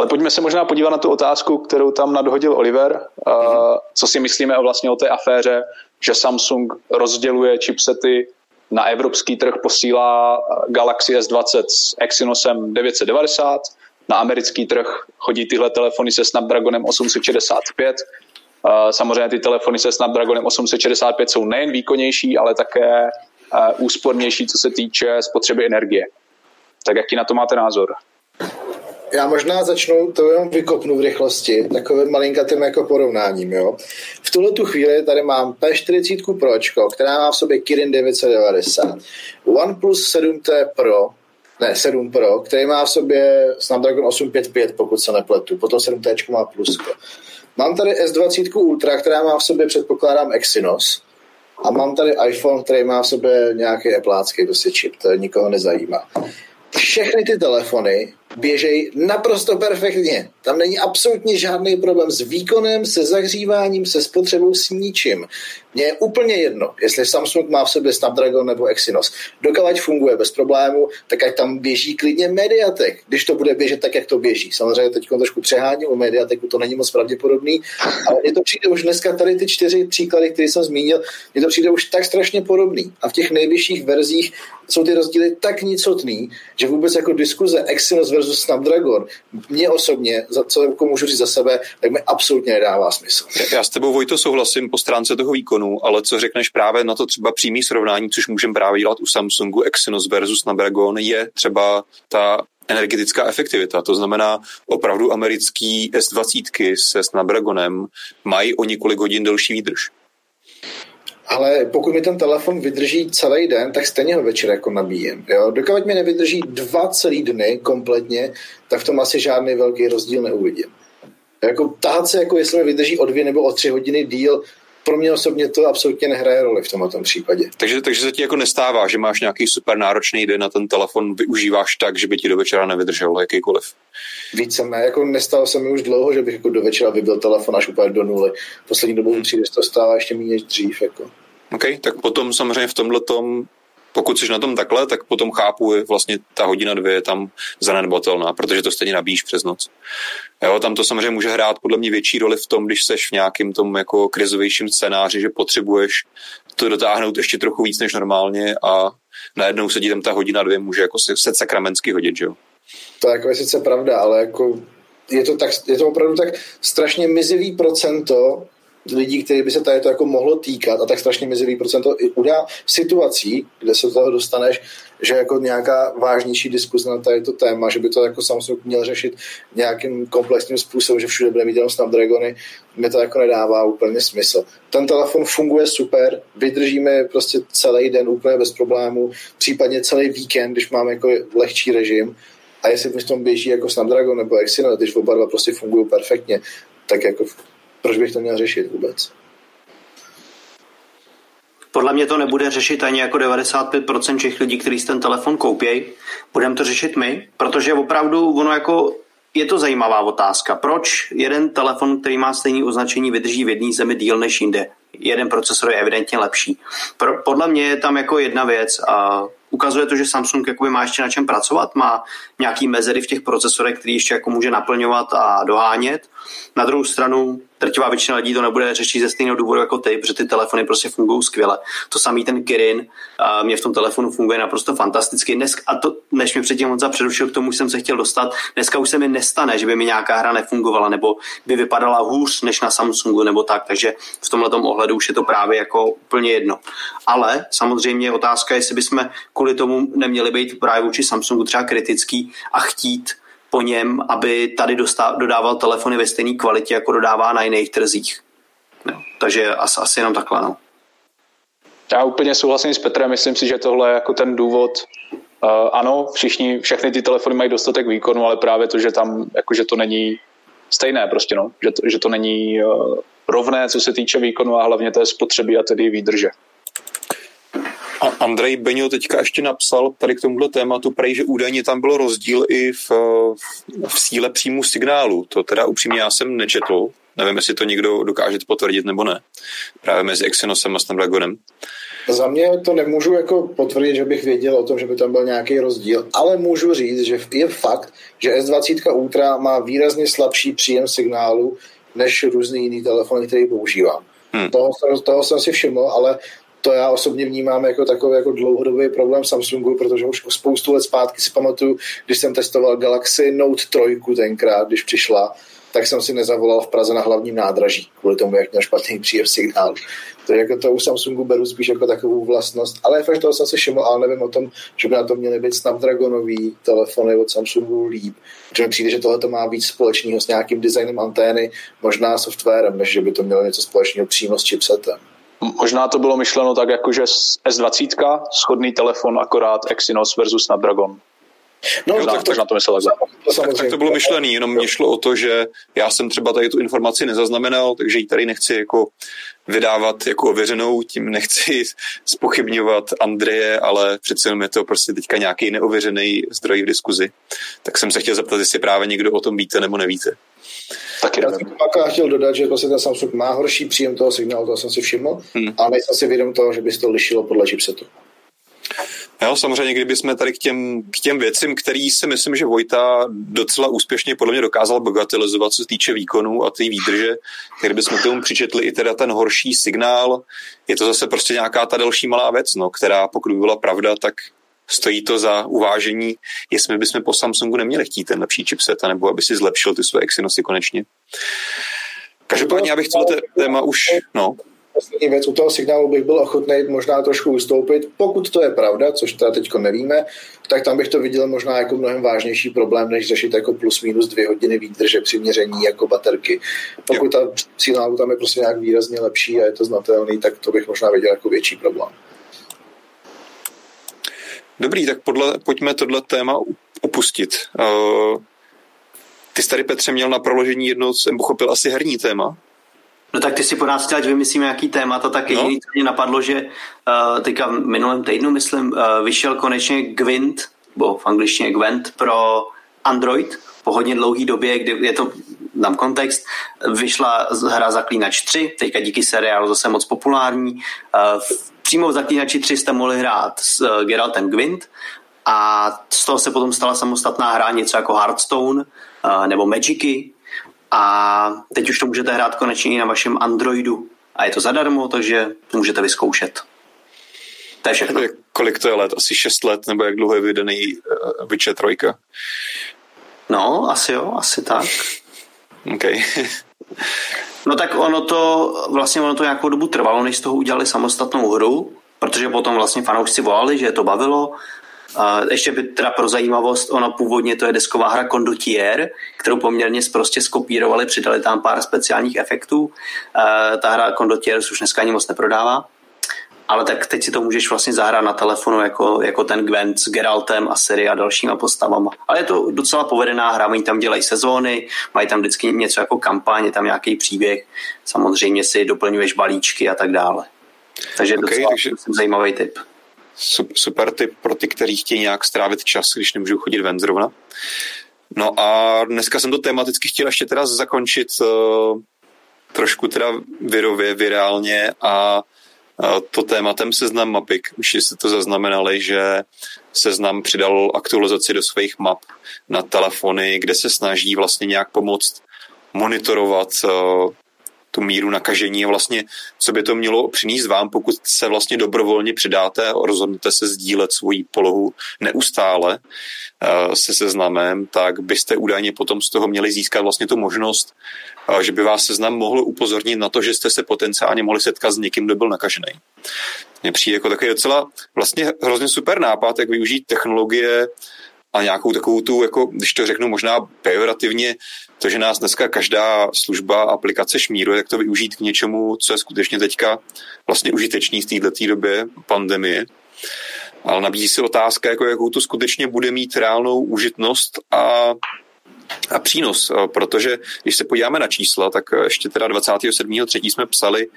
Ale pojďme se možná podívat na tu otázku, kterou tam nadhodil Oliver. Mm-hmm. Co si myslíme o vlastně o té aféře, že Samsung rozděluje chipsety na evropský trh, posílá Galaxy S20 s Exynosem 990, na americký trh chodí tyhle telefony se Snapdragonem 865. Samozřejmě ty telefony se Snapdragonem 865 jsou nejen výkonnější, ale také úspornější, co se týče spotřeby energie. Tak jaký na to máte názor? Já možná začnu, to jenom vykopnu v rychlosti, takovým malinkatým jako porovnáním. Jo. V tuhle tu chvíli tady mám P40 Pročko, která má v sobě Kirin 990, OnePlus 7T Pro, ne 7 Pro, který má v sobě Snapdragon 855, pokud se nepletu, potom 7T má plusko. Mám tady S20 Ultra, která má v sobě, předpokládám, Exynos, a mám tady iPhone, který má v sobě nějaký Appleácký prostě čip, to nikoho nezajímá. Všechny ty telefony běžejí naprosto perfektně. Tam není absolutně žádný problém s výkonem, se zahříváním, se spotřebou, s ničím. Mně je úplně jedno, jestli Samsung má v sobě Snapdragon nebo Exynos. Dokud funguje bez problému, tak ať tam běží klidně Mediatek, když to bude běžet tak, jak to běží. Samozřejmě teď trošku přehání u Mediateku to není moc pravděpodobný, ale mně to přijde už dneska tady ty čtyři příklady, které jsem zmínil, mně to přijde už tak strašně podobný. A v těch nejvyšších verzích jsou ty rozdíly tak nicotný, že vůbec jako diskuze Exynos versus Snapdragon, mě osobně, za co jako můžu říct za sebe, tak mi absolutně nedává smysl. Já s tebou, Vojto, souhlasím po stránce toho výkonu, ale co řekneš právě na to třeba přímý srovnání, což můžeme právě dělat u Samsungu Exynos versus Snapdragon, je třeba ta energetická efektivita. To znamená, opravdu americký S20 se Snapdragonem mají o několik hodin delší výdrž. Ale pokud mi ten telefon vydrží celý den, tak stejně ho večer jako nabíjem. Jo? Dokud mi nevydrží dva celý dny kompletně, tak v tom asi žádný velký rozdíl neuvidím. Jako tahat se, jako jestli mi vydrží o dvě nebo o tři hodiny díl, pro mě osobně to absolutně nehraje roli v tomto případě. Takže, takže se ti jako nestává, že máš nějaký super náročný den na ten telefon využíváš tak, že by ti do večera nevydržel jakýkoliv? Více ne, jako nestalo se mi už dlouho, že bych jako do večera vybil telefon až úplně do nuly. Poslední dobou mi přijde, že to stává ještě méně než dřív. Jako. OK, tak potom samozřejmě v tomhle tom pokud jsi na tom takhle, tak potom chápu, že vlastně ta hodina dvě je tam zanedbatelná, protože to stejně nabíjíš přes noc. Jo, tam to samozřejmě může hrát podle mě větší roli v tom, když seš v nějakém tom jako krizovějším scénáři, že potřebuješ to dotáhnout ještě trochu víc než normálně a najednou se ti tam ta hodina dvě může jako se, se sakramensky hodit, že jo? To jako je sice pravda, ale jako je to, tak, je to opravdu tak strašně mizivý procento lidí, který by se tady to jako mohlo týkat a tak strašně mizivý procento udá v situací, kde se do toho dostaneš, že jako nějaká vážnější diskuze na tady to téma, že by to jako Samsung měl řešit nějakým komplexním způsobem, že všude bude mít jenom Snapdragony, mi to jako nedává úplně smysl. Ten telefon funguje super, vydržíme prostě celý den úplně bez problémů, případně celý víkend, když máme jako lehčí režim, a jestli v tom běží jako Snapdragon nebo Exynos, když oba dva prostě fungují perfektně, tak jako proč bych to měl řešit vůbec? Podle mě to nebude řešit ani jako 95% všech lidí, kteří si ten telefon koupějí. Budeme to řešit my, protože opravdu ono jako je to zajímavá otázka. Proč jeden telefon, který má stejné označení, vydrží v jedné zemi díl než jinde? Jeden procesor je evidentně lepší. Pro, podle mě je tam jako jedna věc a ukazuje to, že Samsung jakoby má ještě na čem pracovat, má nějaký mezery v těch procesorech, který ještě jako může naplňovat a dohánět. Na druhou stranu drtivá většina lidí to nebude řešit ze stejného důvodu jako ty, protože ty telefony prostě fungují skvěle. To samý ten Kirin, a mě v tom telefonu funguje naprosto fantasticky. Dnes, a to, než mi předtím Honza přerušil, k tomu jsem se chtěl dostat, dneska už se mi nestane, že by mi nějaká hra nefungovala, nebo by vypadala hůř než na Samsungu, nebo tak, takže v tomhle ohledu už je to právě jako úplně jedno. Ale samozřejmě otázka je, jestli bychom kvůli tomu neměli být právě vůči Samsungu třeba kritický a chtít po něm, aby tady dostá, dodával telefony ve stejné kvalitě, jako dodává na jiných trzích. No, takže asi, asi jenom takhle. No. Já úplně souhlasím s Petrem, myslím si, že tohle je jako ten důvod. Uh, ano, všichni, všechny ty telefony mají dostatek výkonu, ale právě to, že tam, jako, že to není stejné prostě, no. že, to, že to není uh, rovné, co se týče výkonu a hlavně té spotřeby a tedy výdrže. Andrej Beňo teďka ještě napsal tady k tomuhle tématu, prej, že údajně tam byl rozdíl i v, v síle příjmu signálu. To teda upřímně já jsem nečetl. Nevím, jestli to někdo dokáže potvrdit nebo ne. Právě mezi Exynosem a Snapdragonem. Za mě to nemůžu jako potvrdit, že bych věděl o tom, že by tam byl nějaký rozdíl, ale můžu říct, že je fakt, že S20 Ultra má výrazně slabší příjem signálu než různý jiný telefony, který používám. Hmm. Toho, toho jsem si všiml, ale to já osobně vnímám jako takový jako dlouhodobý problém Samsungu, protože už spoustu let zpátky si pamatuju, když jsem testoval Galaxy Note 3 tenkrát, když přišla, tak jsem si nezavolal v Praze na hlavním nádraží, kvůli tomu, jak měl špatný příjem signál. To, jako to u Samsungu beru spíš jako takovou vlastnost, ale fakt toho jsem si všiml, ale nevím o tom, že by na to měly být Snapdragonový telefony od Samsungu líp. Protože mi přijde, že tohle to má víc společného s nějakým designem antény, možná softwarem, než že by to mělo něco společného přímo s chipsetem. Možná to bylo myšleno tak, jako že S20, schodný telefon, akorát Exynos versus Snapdragon. No, Možná, tak, to, tak na to myslel tak, tak to bylo myšlené, jenom mě šlo o to, že já jsem třeba tady tu informaci nezaznamenal, takže ji tady nechci jako vydávat jako ověřenou, tím nechci spochybňovat Andreje, ale přece jenom je to prostě teďka nějaký neověřený zdroj v diskuzi. Tak jsem se chtěl zeptat, jestli právě někdo o tom víte nebo nevíte. Taky Já jsem pak chtěl dodat, že vlastně ten Samsung má horší příjem toho signálu, to jsem si všiml, hmm. a nejsem si vědom toho, že by se to lišilo podle chipsetu. Jo, samozřejmě, kdybychom tady k těm, k těm věcem, který si myslím, že Vojta docela úspěšně podle mě dokázal bagatelizovat, co se týče výkonu a té výdrže, kdybychom k tomu přičetli i teda ten horší signál, je to zase prostě nějaká ta další malá věc, no, která pokud by byla pravda, tak stojí to za uvážení, jestli bychom po Samsungu neměli chtít ten lepší chipset, nebo aby si zlepšil ty své Exynosy konečně. Každopádně já bych tohle téma už, no. poslední věc, u toho signálu bych byl ochotný možná trošku ustoupit. Pokud to je pravda, což teda teď nevíme, tak tam bych to viděl možná jako mnohem vážnější problém, než řešit jako plus minus dvě hodiny výdrže při měření jako baterky. Pokud ta signálu tam je prostě nějak výrazně lepší a je to znatelný, tak to bych možná viděl jako větší problém. Dobrý, tak podle, pojďme tohle téma opustit. Uh, ty jsi tady, Petře, měl na proložení jedno, jsem pochopil, asi herní téma. No tak ty si po nás chtěl, vymyslíme nějaký téma, a tak no. jediný, co mě napadlo, že uh, teďka v minulém týdnu, myslím, uh, vyšel konečně Gwent, nebo v angličtině Gwent pro Android po hodně dlouhé době, kdy je to, dám kontext, vyšla hra Zaklínač 3, teďka díky seriálu zase moc populární. Uh, přímo v Zaklínači 3 jste mohli hrát s uh, Geraltem Gwent a z toho se potom stala samostatná hra, něco jako Hearthstone uh, nebo Magicy, a teď už to můžete hrát konečně i na vašem Androidu. A je to zadarmo, takže to můžete vyzkoušet. To je všechno. Kolik to je let? Asi 6 let, nebo jak dlouho je vydaný uh, Witcher 3? No, asi jo, asi tak. OK. No tak ono to, vlastně ono to nějakou dobu trvalo, než z toho udělali samostatnou hru, protože potom vlastně fanoušci volali, že je to bavilo a ještě by teda pro zajímavost, ona původně to je desková hra Condottier, kterou poměrně prostě skopírovali, přidali tam pár speciálních efektů. Ta hra Condottier už dneska ani moc neprodává. Ale tak teď si to můžeš vlastně zahrát na telefonu jako, jako ten Gwent s Geraltem a Siri a dalšíma postavama. Ale je to docela povedená hra, oni tam dělají sezóny, mají tam vždycky něco jako kampaň, je tam nějaký příběh, samozřejmě si doplňuješ balíčky a tak dále. Takže okay, docela takže... zajímavý tip super tip pro ty, kteří chtějí nějak strávit čas, když nemůžou chodit ven zrovna. No a dneska jsem to tematicky chtěl ještě teda zakončit uh, trošku teda virově, virálně a to tématem seznam mapik. Už jste to zaznamenali, že seznam přidal aktualizaci do svých map na telefony, kde se snaží vlastně nějak pomoct monitorovat uh, tu míru nakažení a vlastně, co by to mělo přinést vám, pokud se vlastně dobrovolně přidáte a rozhodnete se sdílet svoji polohu neustále uh, se seznamem, tak byste údajně potom z toho měli získat vlastně tu možnost, uh, že by vás seznam mohl upozornit na to, že jste se potenciálně mohli setkat s někým, kdo byl nakažený. Mně přijde jako takový docela vlastně hrozně super nápad, jak využít technologie a nějakou takovou tu, jako, když to řeknu možná pejorativně, to, že nás dneska každá služba, aplikace šmíruje, tak to využít k něčemu, co je skutečně teďka vlastně užitečný v této době pandemie. Ale nabízí se otázka, jako jakou to skutečně bude mít reálnou užitnost a a přínos, protože když se podíváme na čísla, tak ještě teda 27.3. jsme psali,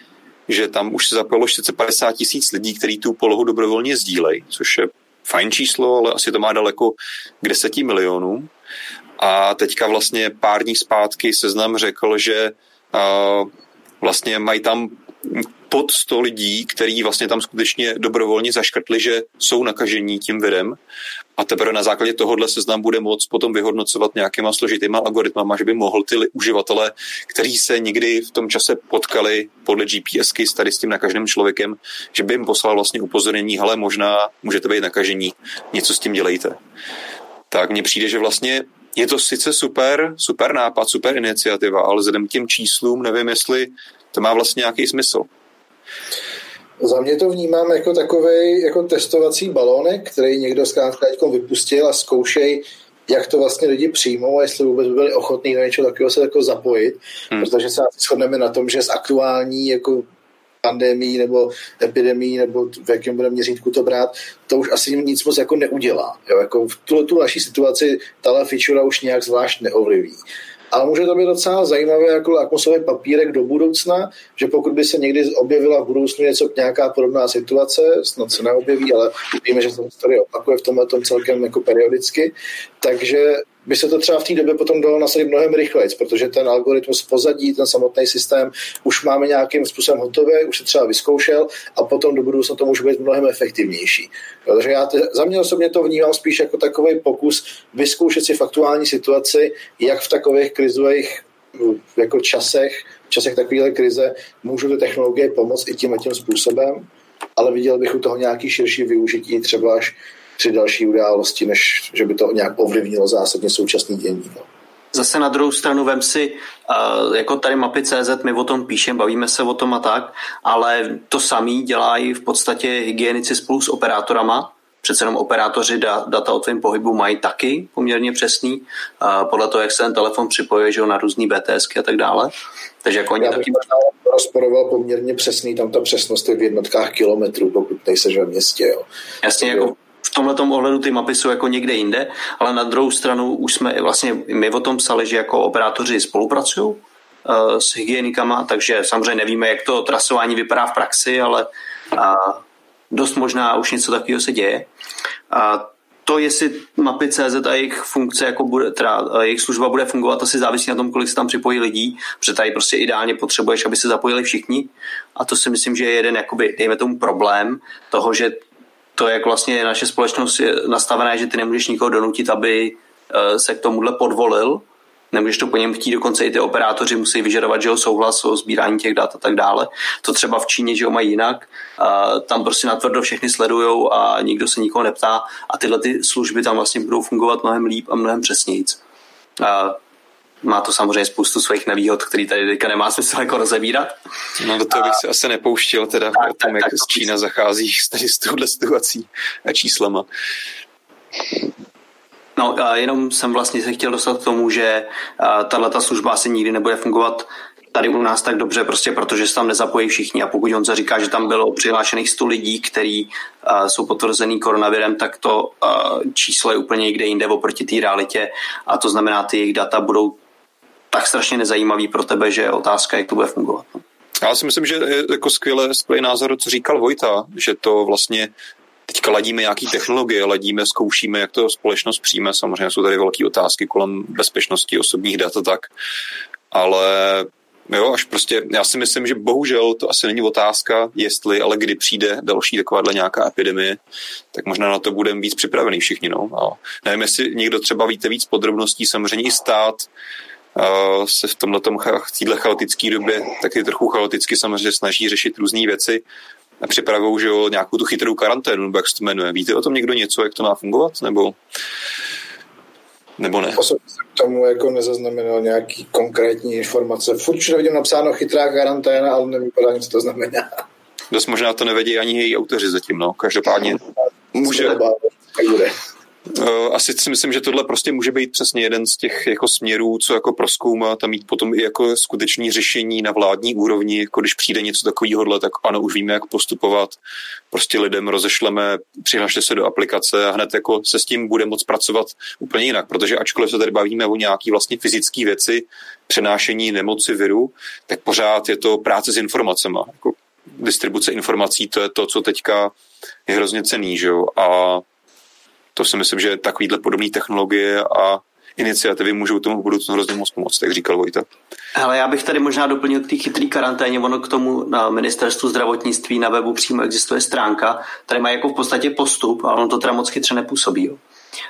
že tam už se zapojilo 450 tisíc lidí, kteří tu polohu dobrovolně sdílejí, což je fajn číslo, ale asi to má daleko k deseti milionům. A teďka vlastně pár dní zpátky seznam řekl, že uh, vlastně mají tam pod 100 lidí, kteří vlastně tam skutečně dobrovolně zaškrtli, že jsou nakažení tím virem a teprve na základě tohohle seznam bude moct potom vyhodnocovat nějakýma složitýma algoritmama, že by mohl ty uživatele, kteří se někdy v tom čase potkali podle GPSky s tady s tím nakaženým člověkem, že by jim poslal vlastně upozornění, ale možná můžete být nakažení, něco s tím dělejte. Tak mně přijde, že vlastně je to sice super, super nápad, super iniciativa, ale vzhledem k těm číslům nevím, jestli to má vlastně nějaký smysl. Za mě to vnímám jako takový jako testovací balonek, který někdo zkrátka vypustil a zkoušej, jak to vlastně lidi přijmou a jestli vůbec by byli ochotní na něco takového se jako zapojit, hmm. protože se shodneme na tom, že z aktuální jako pandemii nebo epidemii, nebo v jakém bude měřítku to brát, to už asi nic moc jako neudělá. Jo? Jako v tuhle tu naší situaci tahle feature už nějak zvlášť neovliví ale může to být docela zajímavé jako lakmusový papírek do budoucna, že pokud by se někdy objevila v budoucnu něco, nějaká podobná situace, snad se neobjeví, ale víme, že se to historie opakuje v tomhle tom celkem jako periodicky, takže by se to třeba v té době potom dalo nasadit mnohem rychleji, protože ten algoritmus pozadí, ten samotný systém už máme nějakým způsobem hotový, už se třeba vyzkoušel a potom do budoucna to může být mnohem efektivnější. Takže já te, za mě osobně to vnímám spíš jako takový pokus vyzkoušet si v aktuální situaci, jak v takových krizových jako časech, časech takovéhle krize můžou ty technologie pomoct i tímhle tím způsobem, ale viděl bych u toho nějaký širší využití třeba až při další události, než že by to nějak ovlivnilo zásadně současný dění. No. Zase na druhou stranu vem si, uh, jako tady mapy CZ, my o tom píšeme, bavíme se o tom a tak, ale to samý dělají v podstatě hygienici spolu s operátorama, přece jenom operátoři da, data o tvém pohybu mají taky poměrně přesný, uh, podle toho, jak se ten telefon připojuje že na různý BTSky a tak dále. Takže jako oni Já taky... rozporoval poměrně přesný, tam ta přesnost je v jednotkách kilometrů, pokud nejseš ve městě. Jo. Jasně, jako v tomhle ohledu ty mapy jsou jako někde jinde, ale na druhou stranu už jsme vlastně, my o tom psali, že jako operátoři spolupracují uh, s hygienikama, takže samozřejmě nevíme, jak to trasování vypadá v praxi, ale uh, dost možná už něco takového se děje. A to, jestli mapy CZ a jejich funkce, jako bude, teda jejich služba bude fungovat, asi závisí na tom, kolik se tam připojí lidí, protože tady prostě ideálně potřebuješ, aby se zapojili všichni. A to si myslím, že je jeden, jakoby, dejme tomu, problém toho, že to, jak vlastně naše společnost je nastavená, že ty nemůžeš nikoho donutit, aby se k tomuhle podvolil, nemůžeš to po něm chtít, dokonce i ty operátoři musí vyžadovat, že ho souhlas o sbírání těch dat a tak dále. To třeba v Číně, že ho mají jinak, a tam prostě natvrdo všechny sledujou a nikdo se nikoho neptá a tyhle ty služby tam vlastně budou fungovat mnohem líp a mnohem přesnějíc. A má to samozřejmě spoustu svých nevýhod, který tady teďka nemá smysl jako rozebírat. No do toho bych se asi nepouštěl, teda tak, o tom, tak, jak tak, z Čína zachází tady s touhle situací a číslama. No, jenom jsem vlastně se chtěl dostat k tomu, že tahle služba asi nikdy nebude fungovat tady u nás tak dobře, prostě protože se tam nezapojí všichni a pokud Honza říká, že tam bylo přihlášených 100 lidí, kteří uh, jsou potvrzený koronavirem, tak to uh, číslo je úplně někde jinde oproti té realitě a to znamená, ty jejich data budou tak strašně nezajímavý pro tebe, že je otázka, jak to bude fungovat. Já si myslím, že je jako skvělé, skvělý názor, co říkal Vojta, že to vlastně teďka ladíme nějaký technologie, ladíme, zkoušíme, jak to společnost přijme. Samozřejmě jsou tady velké otázky kolem bezpečnosti osobních dat a tak. Ale Jo, až prostě, já si myslím, že bohužel to asi není otázka, jestli, ale kdy přijde další takováhle nějaká epidemie, tak možná na to budeme víc připravený všichni. No. A nevím, jestli někdo třeba víte víc podrobností, samozřejmě i stát se v tomhle v téhle chaotické době taky trochu chaoticky samozřejmě snaží řešit různé věci a připravují že jo, nějakou tu chytrou karanténu, nebo jak se to jmenuje. Víte o tom někdo něco, jak to má fungovat? Nebo nebo ne? Osobně jsem k tomu jako nezaznamenal nějaký konkrétní informace. Furt už vidím napsáno chytrá karanténa, ale nevím, co to znamená. Dost možná to nevědí ani její autoři zatím, no. Každopádně může... Eh, asi si myslím, že tohle prostě může být přesně jeden z těch jako směrů, co jako proskoumat a mít potom i jako skutečný řešení na vládní úrovni, jako když přijde něco takového, tak ano, už víme, jak postupovat. Prostě lidem rozešleme, přihlašte se do aplikace a hned jako se s tím bude moct pracovat úplně jinak, protože ačkoliv se tady bavíme o nějaký vlastně fyzické věci, přenášení nemoci viru, tak pořád je to práce s informacemi. Jako distribuce informací, to je to, co teďka je hrozně cený, že jo? A to si myslím, že takovýhle podobné technologie a iniciativy můžou tomu v budoucnu hrozně moc pomoct, jak říkal Vojta. Ale já bych tady možná doplnil k té chytré karanténě, ono k tomu na ministerstvu zdravotnictví na webu přímo existuje stránka, tady má jako v podstatě postup, ale on to teda moc chytře nepůsobí. Jo.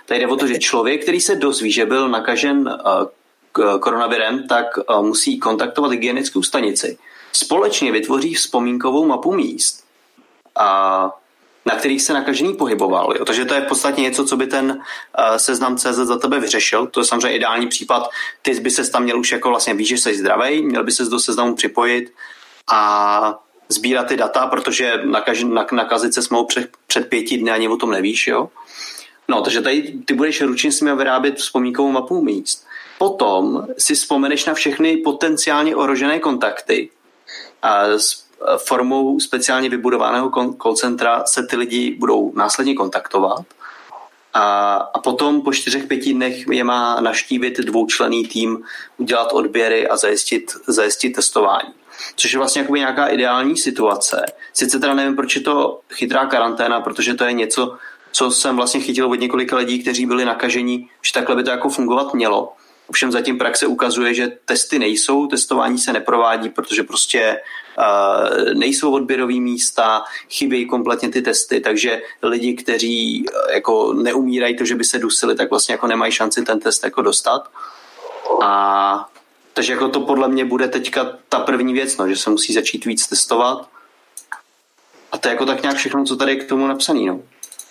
Tady jde o to, že člověk, který se dozví, že byl nakažen uh, koronavirem, tak uh, musí kontaktovat hygienickou stanici. Společně vytvoří vzpomínkovou mapu míst. A na kterých se nakažený pohyboval. Jo? Takže to je v podstatě něco, co by ten uh, seznam CZ za tebe vyřešil. To je samozřejmě ideální případ. Ty by se tam měl už jako vlastně víš, že jsi zdravý, měl by se do seznamu připojit a sbírat ty data, protože nakaž, nakazit se mohou před, před pěti dny ani o tom nevíš. Jo? No, takže tady ty budeš ručně s nimi vyrábět vzpomínkovou mapu míst. Potom si vzpomeneš na všechny potenciálně ohrožené kontakty a formou speciálně vybudovaného call centra se ty lidi budou následně kontaktovat a, a potom po čtyřech, pěti dnech je má naštívit dvoučlený tým, udělat odběry a zajistit, zajistit testování. Což je vlastně jakoby nějaká ideální situace. Sice teda nevím, proč je to chytrá karanténa, protože to je něco, co jsem vlastně chytil od několika lidí, kteří byli nakaženi, že takhle by to jako fungovat mělo. Ovšem zatím praxe ukazuje, že testy nejsou, testování se neprovádí, protože prostě nejsou odběrové místa, chybějí kompletně ty testy, takže lidi, kteří uh, jako neumírají to, že by se dusili, tak vlastně jako nemají šanci ten test jako dostat. A takže jako to podle mě bude teďka ta první věc, no, že se musí začít víc testovat. A to je jako tak nějak všechno, co tady je k tomu napsané. No.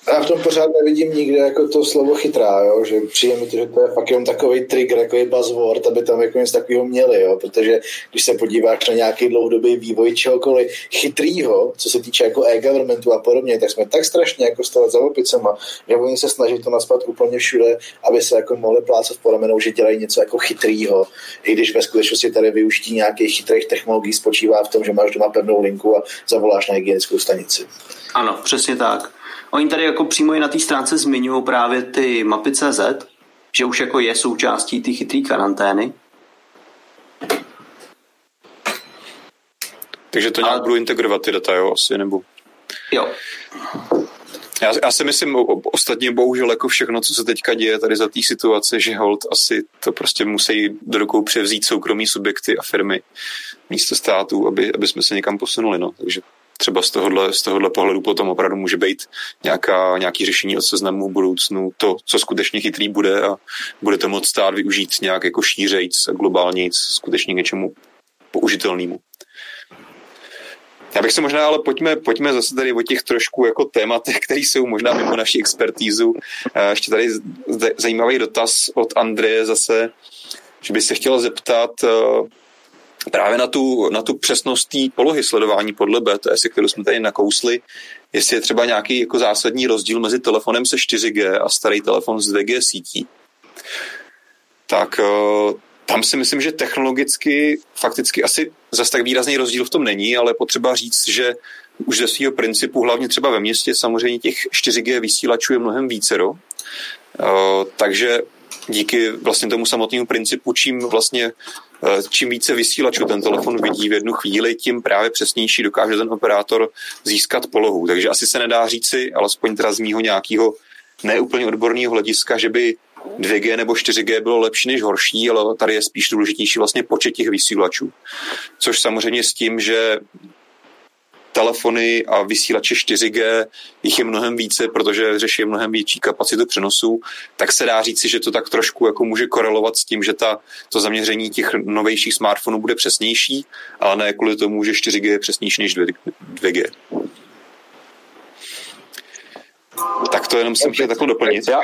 Já v tom pořád nevidím nikde jako to slovo chytrá, jo? že přijde mi to, že to je fakt jenom takový trigger, jako buzzword, aby tam jako něco takového měli, jo? protože když se podíváš na nějaký dlouhodobý vývoj čehokoliv chytrýho, co se týče jako e-governmentu a podobně, tak jsme tak strašně jako stali za opicema, že oni se snaží to naspat úplně všude, aby se jako mohli plácat po že dělají něco jako chytrýho, i když ve skutečnosti tady využití nějakých chytrých technologií spočívá v tom, že máš doma pevnou linku a zavoláš na hygienickou stanici. Ano, přesně tak. Oni tady jako přímo i na té stránce zmiňují právě ty mapy CZ, že už jako je součástí ty chytré karantény. Takže to nějak A... budu integrovat ty data, jo, asi, nebo... Jo. Já, já si myslím, ostatně bohužel jako všechno, co se teďka děje tady za té situace, že hold asi to prostě musí do rukou převzít soukromí subjekty a firmy místo států, aby, aby jsme se někam posunuli. No. Takže třeba z tohohle, z tohohle pohledu potom opravdu může být nějaká, nějaký řešení od seznamu v budoucnu, to, co skutečně chytrý bude a bude to moct stát využít nějak jako šířejc a globálnějc skutečně něčemu použitelnému. Já bych se možná, ale pojďme, pojďme zase tady o těch trošku jako tématech, které jsou možná mimo naši expertízu. Ještě tady zajímavý dotaz od Andreje zase, že by se chtěla zeptat, právě na tu, na tu přesnost té polohy sledování podle BTS, kterou jsme tady nakousli, jestli je třeba nějaký jako zásadní rozdíl mezi telefonem se 4G a starý telefon s 2G sítí. Tak eh, tam si myslím, že technologicky fakticky asi zase tak výrazný rozdíl v tom není, ale potřeba říct, že už ze svého principu, hlavně třeba ve městě, samozřejmě těch 4G vysílačů je mnohem vícero. Eh, takže díky vlastně tomu samotnému principu, čím vlastně čím více vysílačů ten telefon vidí v jednu chvíli, tím právě přesnější dokáže ten operátor získat polohu. Takže asi se nedá říci, alespoň teda z mýho nějakého neúplně odborného hlediska, že by 2G nebo 4G bylo lepší než horší, ale tady je spíš důležitější vlastně počet těch vysílačů. Což samozřejmě s tím, že telefony a vysílače 4G, jich je mnohem více, protože řeší mnohem větší kapacitu přenosu, tak se dá říci, že to tak trošku jako může korelovat s tím, že ta, to zaměření těch novějších smartfonů bude přesnější, ale ne kvůli tomu, že 4G je přesnější než 2G. Tak to jenom jsem chtěl takhle doplnit. Já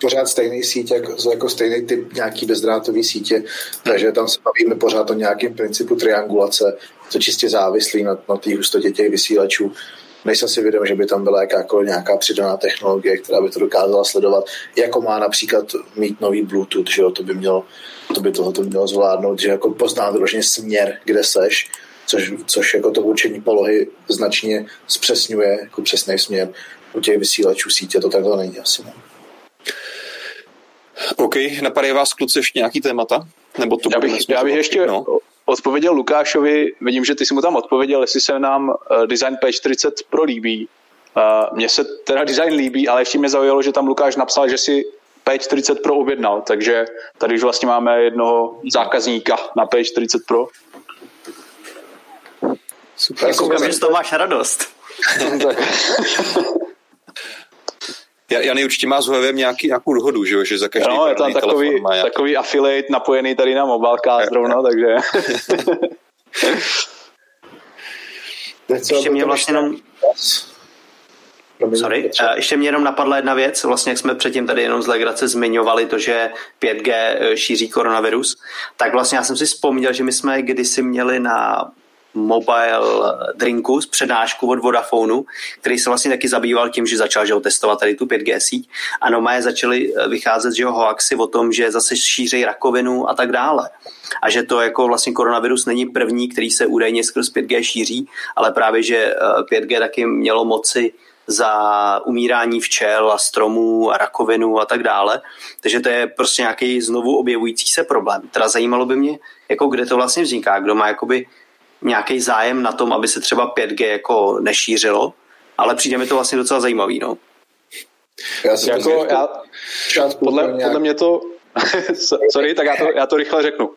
pořád stejný sítě, jako, jako stejný typ nějaký bezdrátový sítě, takže tam se bavíme pořád o nějakém principu triangulace, to čistě závislý na, na té hustotě těch vysílačů. Nejsem si vědom, že by tam byla jakákoliv nějaká přidaná technologie, která by to dokázala sledovat, jako má například mít nový Bluetooth, že jo, to by mělo, to by tohoto mělo zvládnout, že jako pozná vyloženě směr, kde seš, což, což jako to určení polohy značně zpřesňuje, jako přesný směr. U těch vysílačů sítě to takhle není asi. Ne? OK, napadají vás kluci ještě nějaký témata? Nebo to já bych, já bych ještě no? odpověděl Lukášovi, vidím, že ty jsi mu tam odpověděl, jestli se nám uh, design P40 Pro líbí. Uh, mně se teda design líbí, ale ještě mě zaujalo, že tam Lukáš napsal, že si P40 Pro objednal, takže tady už vlastně máme jednoho zákazníka na P40 Pro. Super. Já koukám, že z toho máš radost. Jany určitě má s Huawei nějaký, nějakou dohodu, že, že za každý no, je tam takový, má takový affiliate napojený tady na mobilka zrovna, takže... Ještě mě vlastně jenom... Sorry, ještě mě jenom napadla jedna věc, vlastně jak jsme předtím tady jenom z legrace zmiňovali to, že 5G eh, šíří koronavirus, tak vlastně já jsem si vzpomněl, že my jsme kdysi měli na mobile drinku z přednášku od Vodafonu, který se vlastně taky zabýval tím, že začal že ho, testovat tady tu 5G síť a normálně začaly eh, vycházet že ho, hoaxy o tom, že zase šíří rakovinu a tak dále. A že to jako vlastně koronavirus není první, který se údajně skrz 5G šíří, ale právě, že 5G eh, taky mělo moci za umírání včel a stromů a rakovinu a tak dále. Takže to je prostě nějaký znovu objevující se problém. Teda zajímalo by mě, jako kde to vlastně vzniká, kdo má jakoby nějaký zájem na tom, aby se třeba 5G jako nešířilo, ale přijde mi to vlastně docela zajímavý, no. Já si jako, já, podle, nějak... podle mě to, sorry, tak já to, já to rychle řeknu. Uh,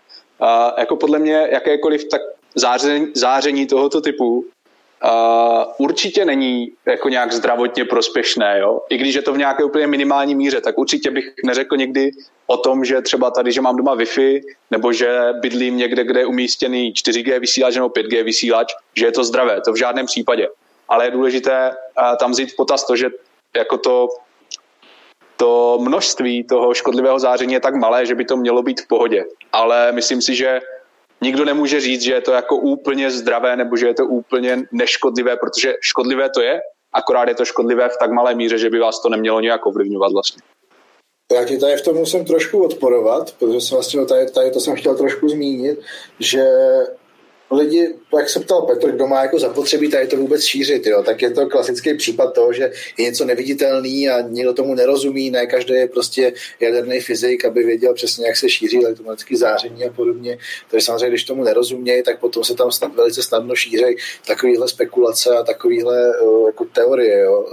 jako podle mě jakékoliv tak záření, záření tohoto typu Určitě není jako nějak zdravotně prospěšné, jo? i když je to v nějaké úplně minimální míře, tak určitě bych neřekl někdy o tom, že třeba tady, že mám doma Wi-Fi, nebo že bydlím někde, kde je umístěný 4G vysílač nebo 5G vysílač, že je to zdravé, to v žádném případě. Ale je důležité uh, tam vzít v potaz to, že jako to, to množství toho škodlivého záření je tak malé, že by to mělo být v pohodě. Ale myslím si, že nikdo nemůže říct, že je to jako úplně zdravé nebo že je to úplně neškodlivé, protože škodlivé to je, akorát je to škodlivé v tak malé míře, že by vás to nemělo nějak ovlivňovat vlastně. Já ti tady v tom musím trošku odporovat, protože jsem vlastně tady, tady to jsem chtěl trošku zmínit, že lidi, jak se ptal Petr, kdo má jako zapotřebí tady to vůbec šířit, jo, tak je to klasický případ toho, že je něco neviditelný a někdo tomu nerozumí, ne každý je prostě jaderný fyzik, aby věděl přesně, jak se šíří elektromagnetické záření a podobně. Takže samozřejmě, když tomu nerozumějí, tak potom se tam snad, velice snadno šíří takovéhle spekulace a takovéhle jako teorie, jo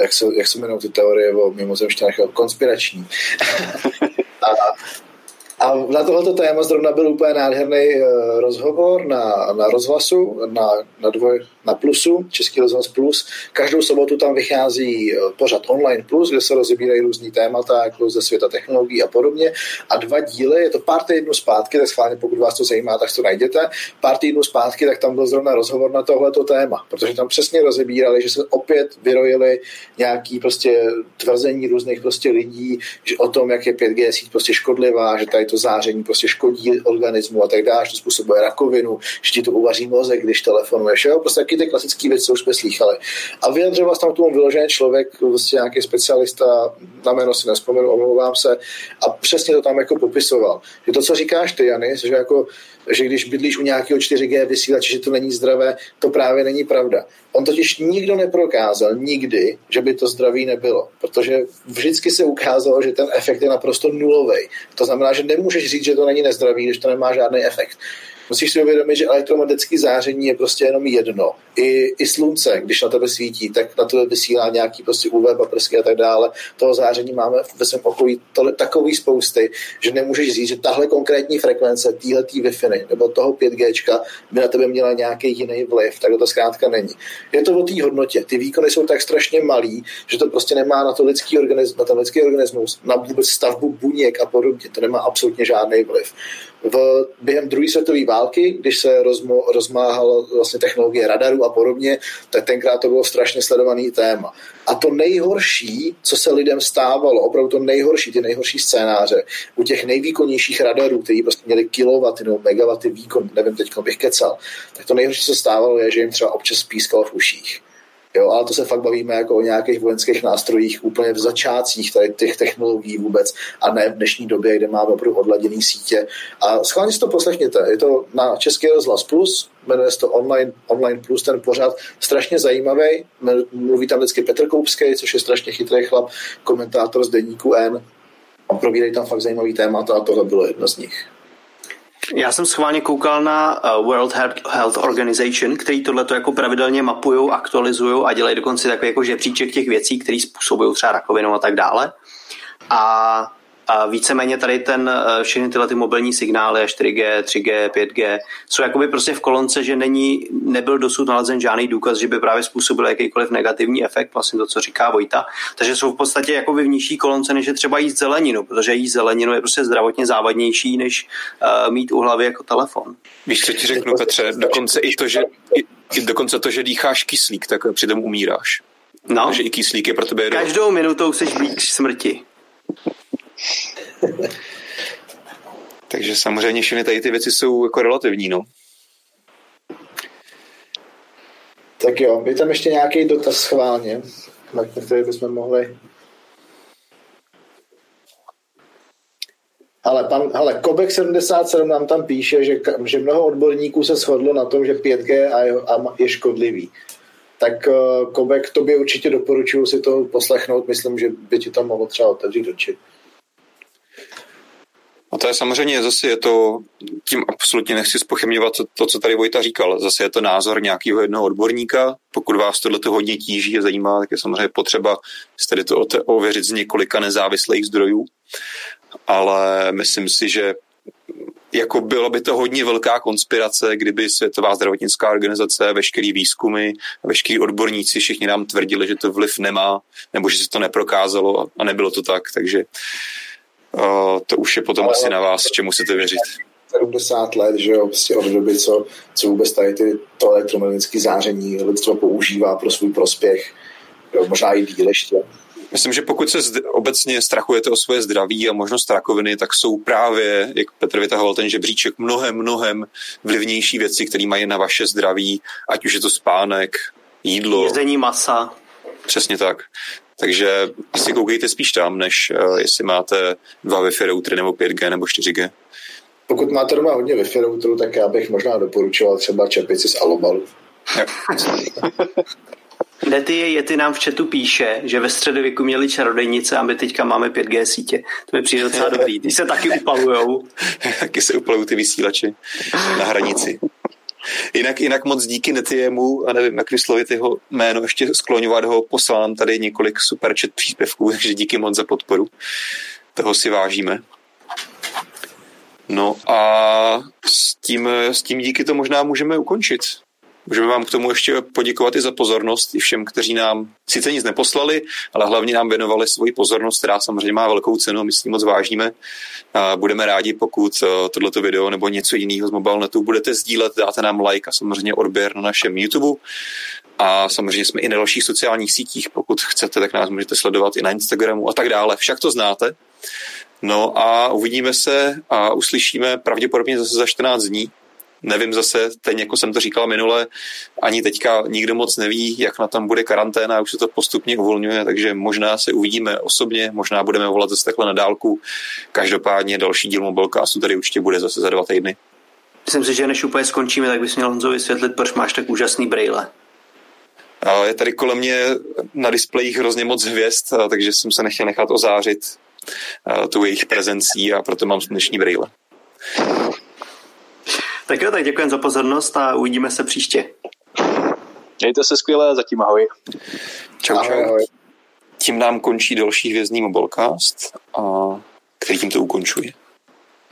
jak se, jak se jmenují ty teorie o mimozemštěnách, konspirační. a a na tohoto téma zrovna byl úplně nádherný eh, rozhovor na, na rozhlasu, na, na, dvoj, na Plusu, Český rozhlas Plus. Každou sobotu tam vychází eh, pořad Online Plus, kde se rozebírají různý témata, jako ze světa technologií a podobně. A dva díly, je to pár týdnů zpátky, tak schválně pokud vás to zajímá, tak to najděte. Pár týdnů zpátky, tak tam byl zrovna rozhovor na tohleto téma, protože tam přesně rozebírali, že se opět vyrojili nějaký prostě tvrzení různých prostě lidí, že o tom, jak je 5G síť prostě škodlivá, že tady to záření prostě škodí organismu a tak dále, to způsobuje rakovinu, že ti to uvaří mozek, když telefonuješ. Jo? Prostě taky ty klasické věci, co už jsme slýchali. A vyjadřoval tam tomu vyložený člověk, prostě nějaký specialista, na jméno si nespomenu, omlouvám se, a přesně to tam jako popisoval. Že to, co říkáš ty, Jany, že jako že když bydlíš u nějakého 4G vysílače, že to není zdravé, to právě není pravda. On totiž nikdo neprokázal nikdy, že by to zdraví nebylo, protože vždycky se ukázalo, že ten efekt je naprosto nulový. To znamená, že nemůžeš říct, že to není nezdravý, když to nemá žádný efekt. Musíš si uvědomit, že elektromagnetické záření je prostě jenom jedno. I, I slunce, když na tebe svítí, tak na tebe vysílá nějaký prostě UV paprsky a tak dále. Toho záření máme ve svém okolí tohle, takový spousty, že nemůžeš říct, že tahle konkrétní frekvence, týhletý Wi-Fi nebo toho 5G by na tebe měla nějaký jiný vliv, tak to zkrátka není. Je to o té hodnotě. Ty výkony jsou tak strašně malý, že to prostě nemá na to lidský organismus, na ten lidský organismus, na vůbec stavbu buněk a podobně. To nemá absolutně žádný vliv. V, během druhé světové války, když se rozmo, rozmáhala vlastně technologie radaru a podobně, tak tenkrát to bylo strašně sledovaný téma. A to nejhorší, co se lidem stávalo, opravdu to nejhorší, ty nejhorší scénáře, u těch nejvýkonnějších radarů, kteří prostě měli kilowaty nebo megawaty výkon, nevím, teď bych kecal, tak to nejhorší, co se stávalo, je, že jim třeba občas pískalo v uších. Jo, ale to se fakt bavíme jako o nějakých vojenských nástrojích úplně v začátcích tady těch technologií vůbec a ne v dnešní době, kde máme opravdu odladěný sítě. A schválně si to poslechněte. Je to na Český rozhlas Plus, jmenuje se to Online, Online Plus, ten pořád strašně zajímavý. Mluví tam vždycky Petr Koupský, což je strašně chytrý chlap, komentátor z deníku N. A probírají tam fakt zajímavý témata a tohle bylo jedno z nich. Já jsem schválně koukal na eh, World Health Organization, který tohle jako pravidelně mapují, aktualizují a dělají dokonce takový jako žebříček těch věcí, které způsobují třeba rakovinu a tak dále. A a víceméně tady ten, eh, všechny tyhle ty mobilní signály, 4G, 3G, 5G, jsou jakoby prostě v kolonce, že není, nebyl dosud nalezen žádný důkaz, že by právě způsobil jakýkoliv negativní efekt, vlastně to, co říká Vojta. Takže jsou v podstatě jakoby v nižší kolonce, než je třeba jíst zeleninu, protože jíst zeleninu je prostě zdravotně závadnější, než uh, mít u hlavy jako telefon. Víš, co ti řeknu, Petře, dokonce i to, že, i, dokonce to, že dýcháš kyslík, tak přitom umíráš. No. Takže i kyslík je pro tebe... Každou minutou jsi blíž smrti. Takže samozřejmě všechny tady ty věci jsou jako relativní, no. Tak jo, je tam ještě nějaký dotaz schválně, na který bychom mohli... Ale, pan, ale Kobek 77 nám tam píše, že, že mnoho odborníků se shodlo na tom, že 5G a je, a je škodlivý. Tak uh, Kobek, tobě určitě doporučuji si to poslechnout, myslím, že by ti to mohlo třeba otevřít oči. A to je samozřejmě zase je to, tím absolutně nechci spochybňovat to, co tady Vojta říkal. Zase je to názor nějakého jednoho odborníka. Pokud vás tohle to hodně tíží a zajímá, tak je samozřejmě potřeba si tady to ověřit z několika nezávislých zdrojů. Ale myslím si, že jako bylo by to hodně velká konspirace, kdyby Světová zdravotnická organizace, veškerý výzkumy, veškerý odborníci všichni nám tvrdili, že to vliv nemá, nebo že se to neprokázalo a nebylo to tak, takže to už je potom asi na vás, čemu chcete věřit. 70 let, že jo, prostě od doby, co, co vůbec tady ty, to elektromagnetické záření lidstvo používá pro svůj prospěch. Jo, možná i díl ještě. Myslím, že pokud se zd- obecně strachujete o svoje zdraví a možnost rakoviny, tak jsou právě, jak Petr vytahoval ten žebříček, mnohem, mnohem vlivnější věci, které mají na vaše zdraví, ať už je to spánek, jídlo. Jezení masa. Přesně tak. Takže asi koukejte spíš tam, než uh, jestli máte dva Wi-Fi routery nebo 5G nebo 4G. Pokud máte doma hodně Wi-Fi routerů, tak já bych možná doporučoval třeba čepici z Alobalu. Dety je Yeti nám v chatu píše, že ve středověku měli čarodejnice a my teďka máme 5G sítě. To mi přijde docela dobrý. Ty se taky upalujou. taky se upalují ty vysílače na hranici. Jinak, jinak moc díky Netiemu, a nevím, jak vyslovit jeho jméno, ještě skloňovat ho, poslám tady několik super chat příspěvků, takže díky moc za podporu. Toho si vážíme. No a s tím, s tím díky to možná můžeme ukončit. Můžeme vám k tomu ještě poděkovat i za pozornost, i všem, kteří nám sice nic neposlali, ale hlavně nám věnovali svoji pozornost, která samozřejmě má velkou cenu my s ní moc vážíme. A budeme rádi, pokud eh, tohleto video nebo něco jiného z mobilnetu budete sdílet, dáte nám like a samozřejmě odběr na našem YouTube. A samozřejmě jsme i na dalších sociálních sítích, pokud chcete, tak nás můžete sledovat i na Instagramu a tak dále. Však to znáte. No a uvidíme se a uslyšíme pravděpodobně zase za 14 dní nevím zase, teď jako jsem to říkal minule, ani teďka nikdo moc neví, jak na tom bude karanténa, už se to postupně uvolňuje, takže možná se uvidíme osobně, možná budeme volat zase takhle na dálku. Každopádně další díl Mobilecastu tady určitě bude zase za dva týdny. Myslím si, že než úplně skončíme, tak bys měl Honzo vysvětlit, proč máš tak úžasný brejle. Je tady kolem mě na displejích hrozně moc hvězd, takže jsem se nechtěl nechat ozářit tu jejich prezencí a proto mám sluneční brýle. Tak jo, tak děkujeme za pozornost a uvidíme se příště. Mějte se skvěle, zatím ahoj. Čau, čau. Ahoj, ahoj. Tím nám končí další hvězdný mobilecast, a který tím to ukončuje.